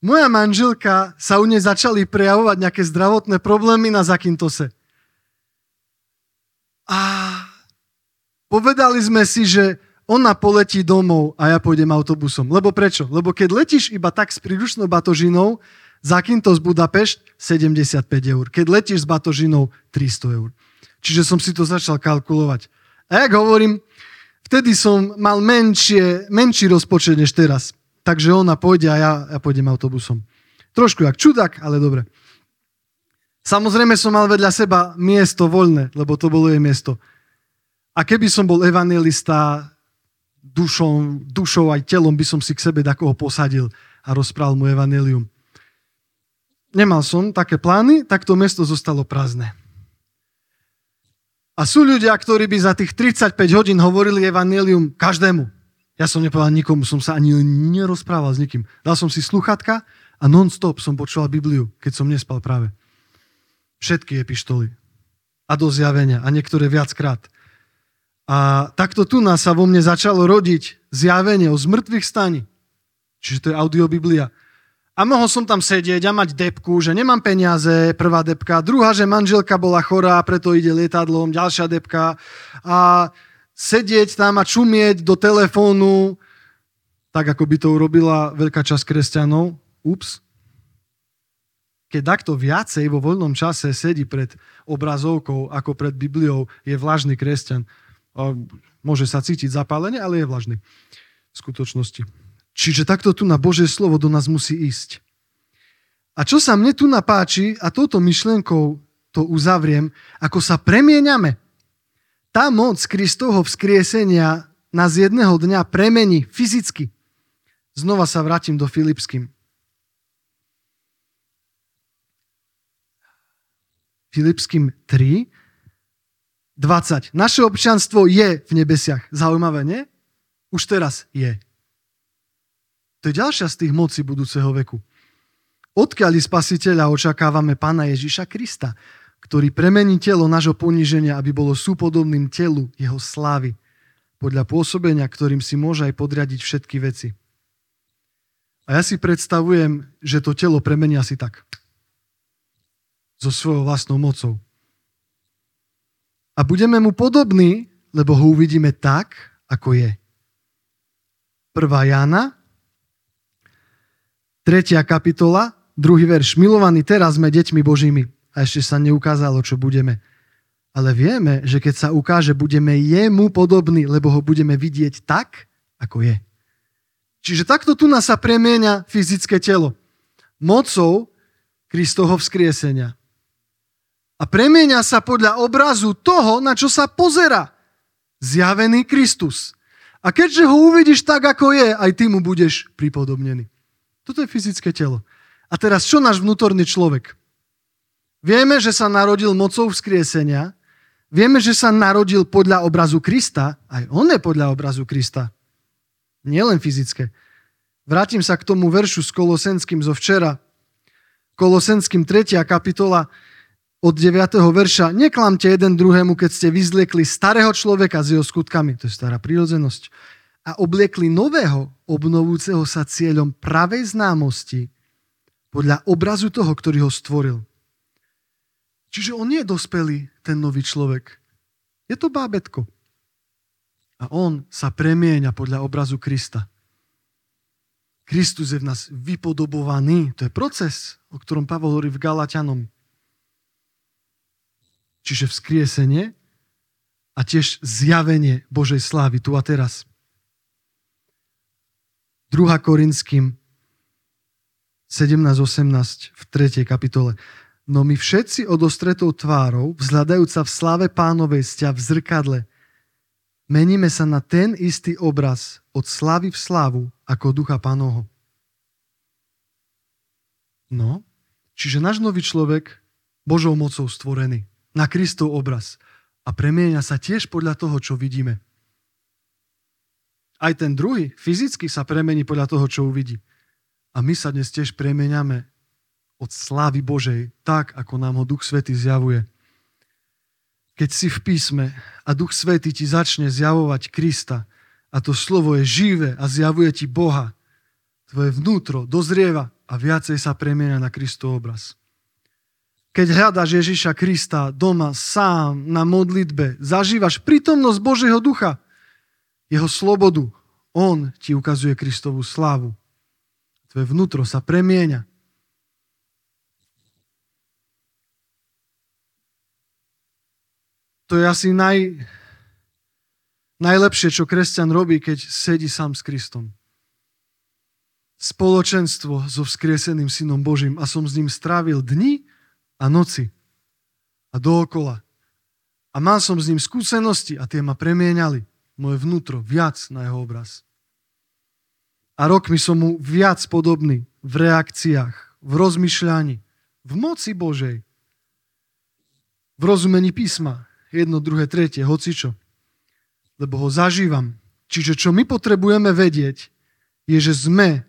moja manželka sa u nej začali prejavovať nejaké zdravotné problémy na Zakintose. A povedali sme si, že ona poletí domov a ja pôjdem autobusom. Lebo prečo? Lebo keď letíš iba tak s príručnou batožinou, Zakynthos Budapešť 75 eur. Keď letíš s batožinou 300 eur. Čiže som si to začal kalkulovať. A jak hovorím, vtedy som mal menšie, menší rozpočet než teraz. Takže ona pôjde a ja, ja pôjdem autobusom. Trošku jak čudák, ale dobre. Samozrejme som mal vedľa seba miesto voľné, lebo to bolo jej miesto. A keby som bol evangelista, dušou, dušou aj telom by som si k sebe takoho posadil a rozprával mu evanelium. Nemal som také plány, tak to mesto zostalo prázdne. A sú ľudia, ktorí by za tých 35 hodín hovorili evanelium každému. Ja som nepovedal nikomu, som sa ani nerozprával s nikým. Dal som si sluchatka a non-stop som počúval Bibliu, keď som nespal práve. Všetky epištoly. A do zjavenia. A niektoré viackrát. A takto tu nás sa vo mne začalo rodiť zjavenie o zmrtvých staní. Čiže to je audiobiblia. A mohol som tam sedieť a mať depku, že nemám peniaze, prvá depka. Druhá, že manželka bola chorá, preto ide lietadlom, ďalšia depka. A sedieť tam a čumieť do telefónu, tak ako by to urobila veľká časť kresťanov. Ups. Keď takto viacej vo voľnom čase sedí pred obrazovkou ako pred Bibliou, je vlažný kresťan. Môže sa cítiť zapálenie, ale je vlažný v skutočnosti. Čiže takto tu na Božie slovo do nás musí ísť. A čo sa mne tu napáči, a touto myšlienkou to uzavriem, ako sa premieňame. Tá moc Kristovho vzkriesenia nás jedného dňa premení fyzicky. Znova sa vrátim do Filipským. Filipským 3, 20. Naše občanstvo je v nebesiach. Zaujímavé, nie? Už teraz je. To je ďalšia z tých moci budúceho veku. Odkiaľ spasiteľa očakávame pána Ježiša Krista, ktorý premení telo nášho poníženia, aby bolo súpodobným telu jeho slávy, podľa pôsobenia, ktorým si môže aj podriadiť všetky veci. A ja si predstavujem, že to telo premenia si tak. So svojou vlastnou mocou a budeme mu podobní, lebo ho uvidíme tak, ako je. 1. Jána, 3. kapitola, druhý verš. Milovaní, teraz sme deťmi Božími a ešte sa neukázalo, čo budeme. Ale vieme, že keď sa ukáže, budeme jemu podobní, lebo ho budeme vidieť tak, ako je. Čiže takto tu nás sa premieňa fyzické telo. Mocou Kristovho vzkriesenia a premieňa sa podľa obrazu toho, na čo sa pozera. Zjavený Kristus. A keďže ho uvidíš tak, ako je, aj ty mu budeš pripodobnený. Toto je fyzické telo. A teraz, čo náš vnútorný človek? Vieme, že sa narodil mocou vzkriesenia, vieme, že sa narodil podľa obrazu Krista, aj on je podľa obrazu Krista. Nielen fyzické. Vrátim sa k tomu veršu s Kolosenským zo včera. Kolosenským 3. kapitola od 9. verša, neklamte jeden druhému, keď ste vyzliekli starého človeka s jeho skutkami, to je stará prírodzenosť, a obliekli nového, obnovúceho sa cieľom pravej známosti podľa obrazu toho, ktorý ho stvoril. Čiže on nie je dospelý, ten nový človek. Je to bábetko. A on sa premieňa podľa obrazu Krista. Kristus je v nás vypodobovaný. To je proces, o ktorom Pavol hovorí v Galatianom. Čiže vzkriesenie a tiež zjavenie Božej slávy tu a teraz. 2. Korinským 17.18 v 3. kapitole. No my všetci od ostretou tvárou, vzhľadajúca v slave pánovej sťa v zrkadle, meníme sa na ten istý obraz od slavy v slavu ako ducha pánovho. No, čiže náš nový človek Božou mocou stvorený, na Kristov obraz a premieňa sa tiež podľa toho, čo vidíme. Aj ten druhý fyzicky sa premení podľa toho, čo uvidí. A my sa dnes tiež premeniame od slávy Božej, tak, ako nám ho Duch Svetý zjavuje. Keď si v písme a Duch Svetý ti začne zjavovať Krista a to slovo je živé a zjavuje ti Boha, tvoje vnútro dozrieva a viacej sa premienia na Kristov obraz. Keď hľadaš Ježiša Krista doma sám na modlitbe, zažívaš prítomnosť Božieho ducha, jeho slobodu. On ti ukazuje Kristovú slávu. Tvoje vnútro sa premieňa. To je asi naj, najlepšie, čo kresťan robí, keď sedí sám s Kristom spoločenstvo so vzkrieseným Synom Božím a som s ním strávil dni a noci a dookola. A mal som s ním skúsenosti a tie ma premieniali moje vnútro viac na jeho obraz. A rokmi som mu viac podobný v reakciách, v rozmýšľaní, v moci Božej, v rozumení písma, jedno, druhé, tretie, hocičo. Lebo ho zažívam. Čiže čo my potrebujeme vedieť, je, že sme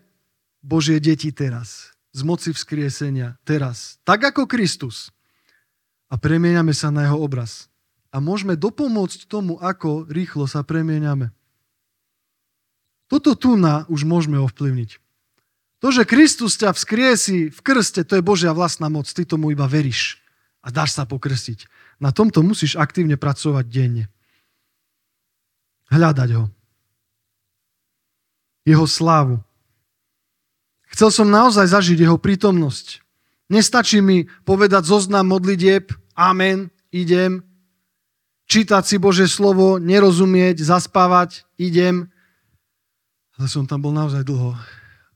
Božie deti teraz. Z moci vzkriesenia teraz. Tak ako Kristus. A premieňame sa na jeho obraz. A môžeme dopomôcť tomu, ako rýchlo sa premieňame. Toto tu na už môžeme ovplyvniť. To, že Kristus ťa vzkriesi v krste, to je Božia vlastná moc. Ty tomu iba veríš a dáš sa pokrstiť. Na tomto musíš aktívne pracovať denne. Hľadať ho. Jeho slávu. Chcel som naozaj zažiť jeho prítomnosť. Nestačí mi povedať zoznam modlitieb, amen, idem. Čítať si Bože slovo, nerozumieť, zaspávať, idem. Ale som tam bol naozaj dlho,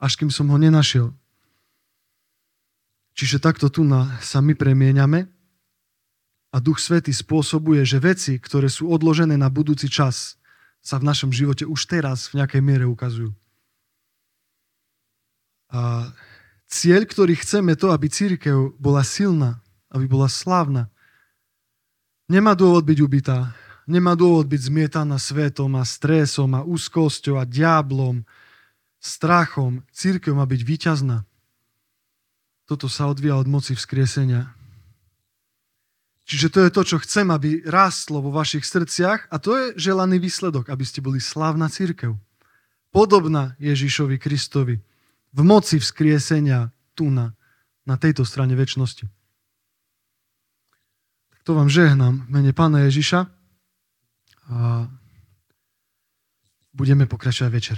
až kým som ho nenašiel. Čiže takto tu na, sa my premieňame a Duch Svety spôsobuje, že veci, ktoré sú odložené na budúci čas, sa v našom živote už teraz v nejakej miere ukazujú. A cieľ, ktorý chceme, to, aby církev bola silná, aby bola slávna. Nemá dôvod byť ubitá. Nemá dôvod byť zmietaná svetom a stresom a úzkosťou a diablom, strachom. Církev má byť výťazná. Toto sa odvíja od moci vzkriesenia. Čiže to je to, čo chcem, aby rástlo vo vašich srdciach a to je želaný výsledok, aby ste boli slávna církev. Podobná Ježišovi Kristovi v moci vzkriesenia tu na, na tejto strane väčšnosti. Tak to vám žehnám v mene Pána Ježiša a budeme pokračovať večer.